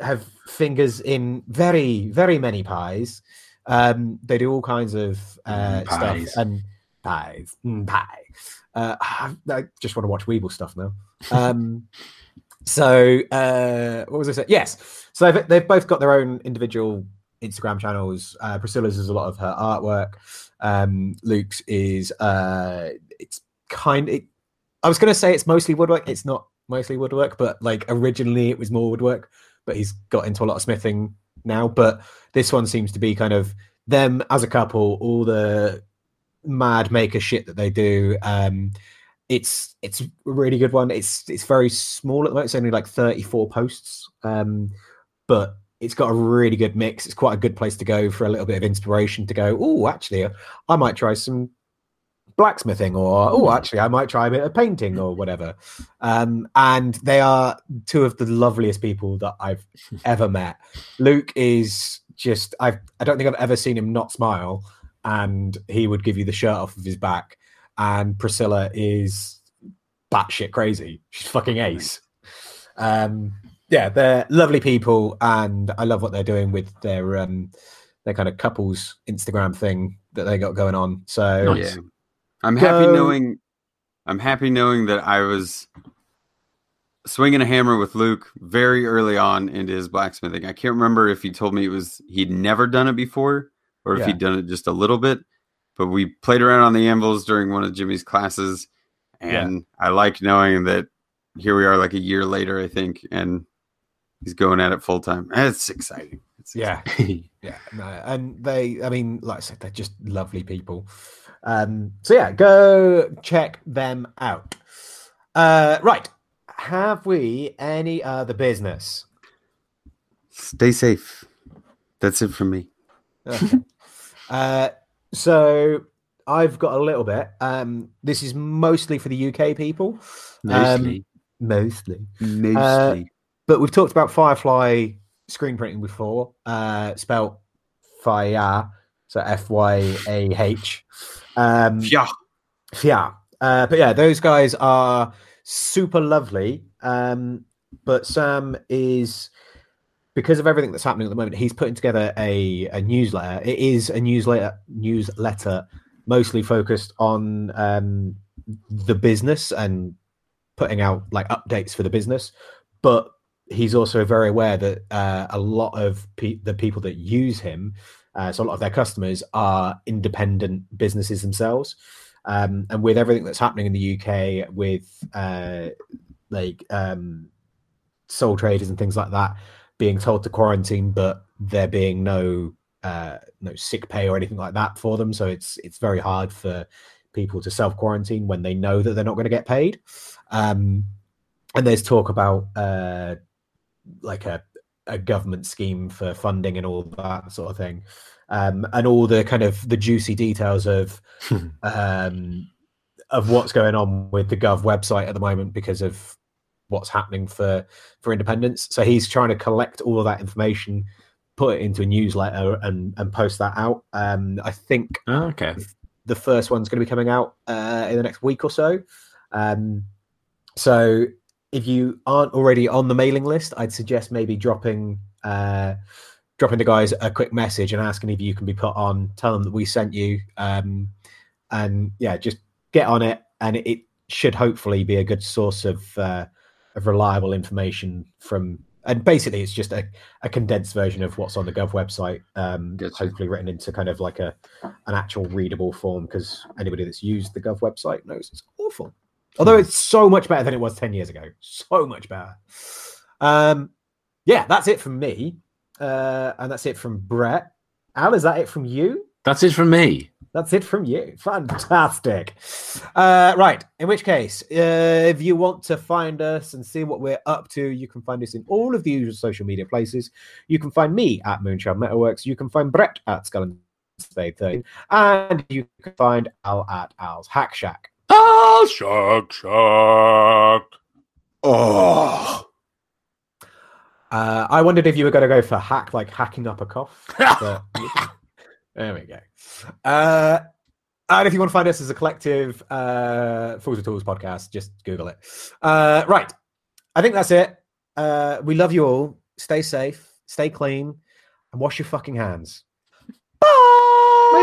have fingers in very, very many pies. Um, they do all kinds of uh, Mm, pies. stuff and pies, mm, pie. Uh, I I just want to watch Weebl stuff now. Um, so uh, what was I saying? Yes, so they've, they've both got their own individual Instagram channels. Uh, Priscilla's is a lot of her artwork. Um, Luke's is uh, it's kind. It, I was going to say it's mostly woodwork. It's not mostly woodwork, but like originally it was more woodwork. But he's got into a lot of smithing now. But this one seems to be kind of them as a couple, all the mad maker shit that they do. Um, it's it's a really good one. It's it's very small at the moment. It's only like thirty four posts, um, but it's got a really good mix. It's quite a good place to go for a little bit of inspiration. To go, oh, actually, I might try some blacksmithing, or oh, actually, I might try a bit of painting or whatever. Um, and they are two of the loveliest people that I've ever met. Luke is just I I don't think I've ever seen him not smile, and he would give you the shirt off of his back. And Priscilla is batshit crazy. She's fucking ace. Um, yeah, they're lovely people, and I love what they're doing with their um their kind of couples Instagram thing that they got going on. So Nice. Yeah. I'm happy Go. knowing I'm happy knowing that I was swinging a hammer with Luke very early on into his blacksmithing. I can't remember if he told me it was he'd never done it before or if Yeah. he'd done it just a little bit, but we played around on the anvils during one of Jimmy's classes and I like knowing that here we are like a year later I think and he's going at it full time. It's exciting. It's yeah, yeah, no, and they, I mean, like I said, they're just lovely people. Um, so yeah, go check them out. Uh, right. Have we any other business? Stay safe. That's it from me. Okay. uh, so I've got a little bit. Um, this is mostly for the UK people. Um, mostly. Mostly. But we've talked about Firefly screen printing before, uh, spelled Fire, so F Y A H. Um, yeah. yeah. Uh, but yeah, those guys are super lovely. Um, but Sam is because of everything that's happening at the moment, he's putting together a, a newsletter. It is a newsletter newsletter mostly focused on um, the business and putting out like updates for the business. But he's also very aware that uh, a lot of pe- the people that use him, uh, so a lot of their customers are independent businesses themselves. Um, and with everything that's happening in the UK, with uh, like um, sole traders and things like that being told to quarantine, but there being no uh, no sick pay or anything like that for them, so it's it's very hard for people to self quarantine when they know that they're not going to get paid. Um, and there's talk about uh, like a a government scheme for funding and all that sort of thing, um, and all the kind of the juicy details of um, of what's going on with the Gov website at the moment because of what's happening for for independents. So he's trying to collect all of that information, put it into a newsletter, and and post that out. Um, I think Oh, okay. the first one's going to be coming out uh, in the next week or so. Um, so if you aren't already on the mailing list, I'd suggest maybe dropping uh, dropping the guys a quick message and asking if you can be put on. Tell them that we sent you, um, and yeah, just get on it, and it, it should hopefully be a good source of uh, of reliable information from. And basically, it's just a, a condensed version of what's on the Gov website, um, Gotcha. hopefully written into kind of like a an actual readable form because anybody that's used the Gov website knows it's awful. Although it's so much better than it was 10 years ago. So much better. Um, yeah, that's it from me. Uh, and that's it from Brett. Al, is that it from you? That's it from me. That's it from you. Fantastic. Uh, right. In which case, uh, if you want to find us and see what we're up to, you can find us in all of the usual social media places. You can find me at Moonshine Metalworks. You can find Brett at Skull and Spade 13. And you can find Al at Al's Hack Shack. Ah, shark, Shack. Oh. Uh, I wondered if you were going to go for hack, like hacking up a cough. but- there we go. Uh, and if you want to find us as a collective, uh, Fools of Tools podcast, just Google it. Uh, right. I think that's it. Uh, we love you all. Stay safe, stay clean, and wash your fucking hands. Bye.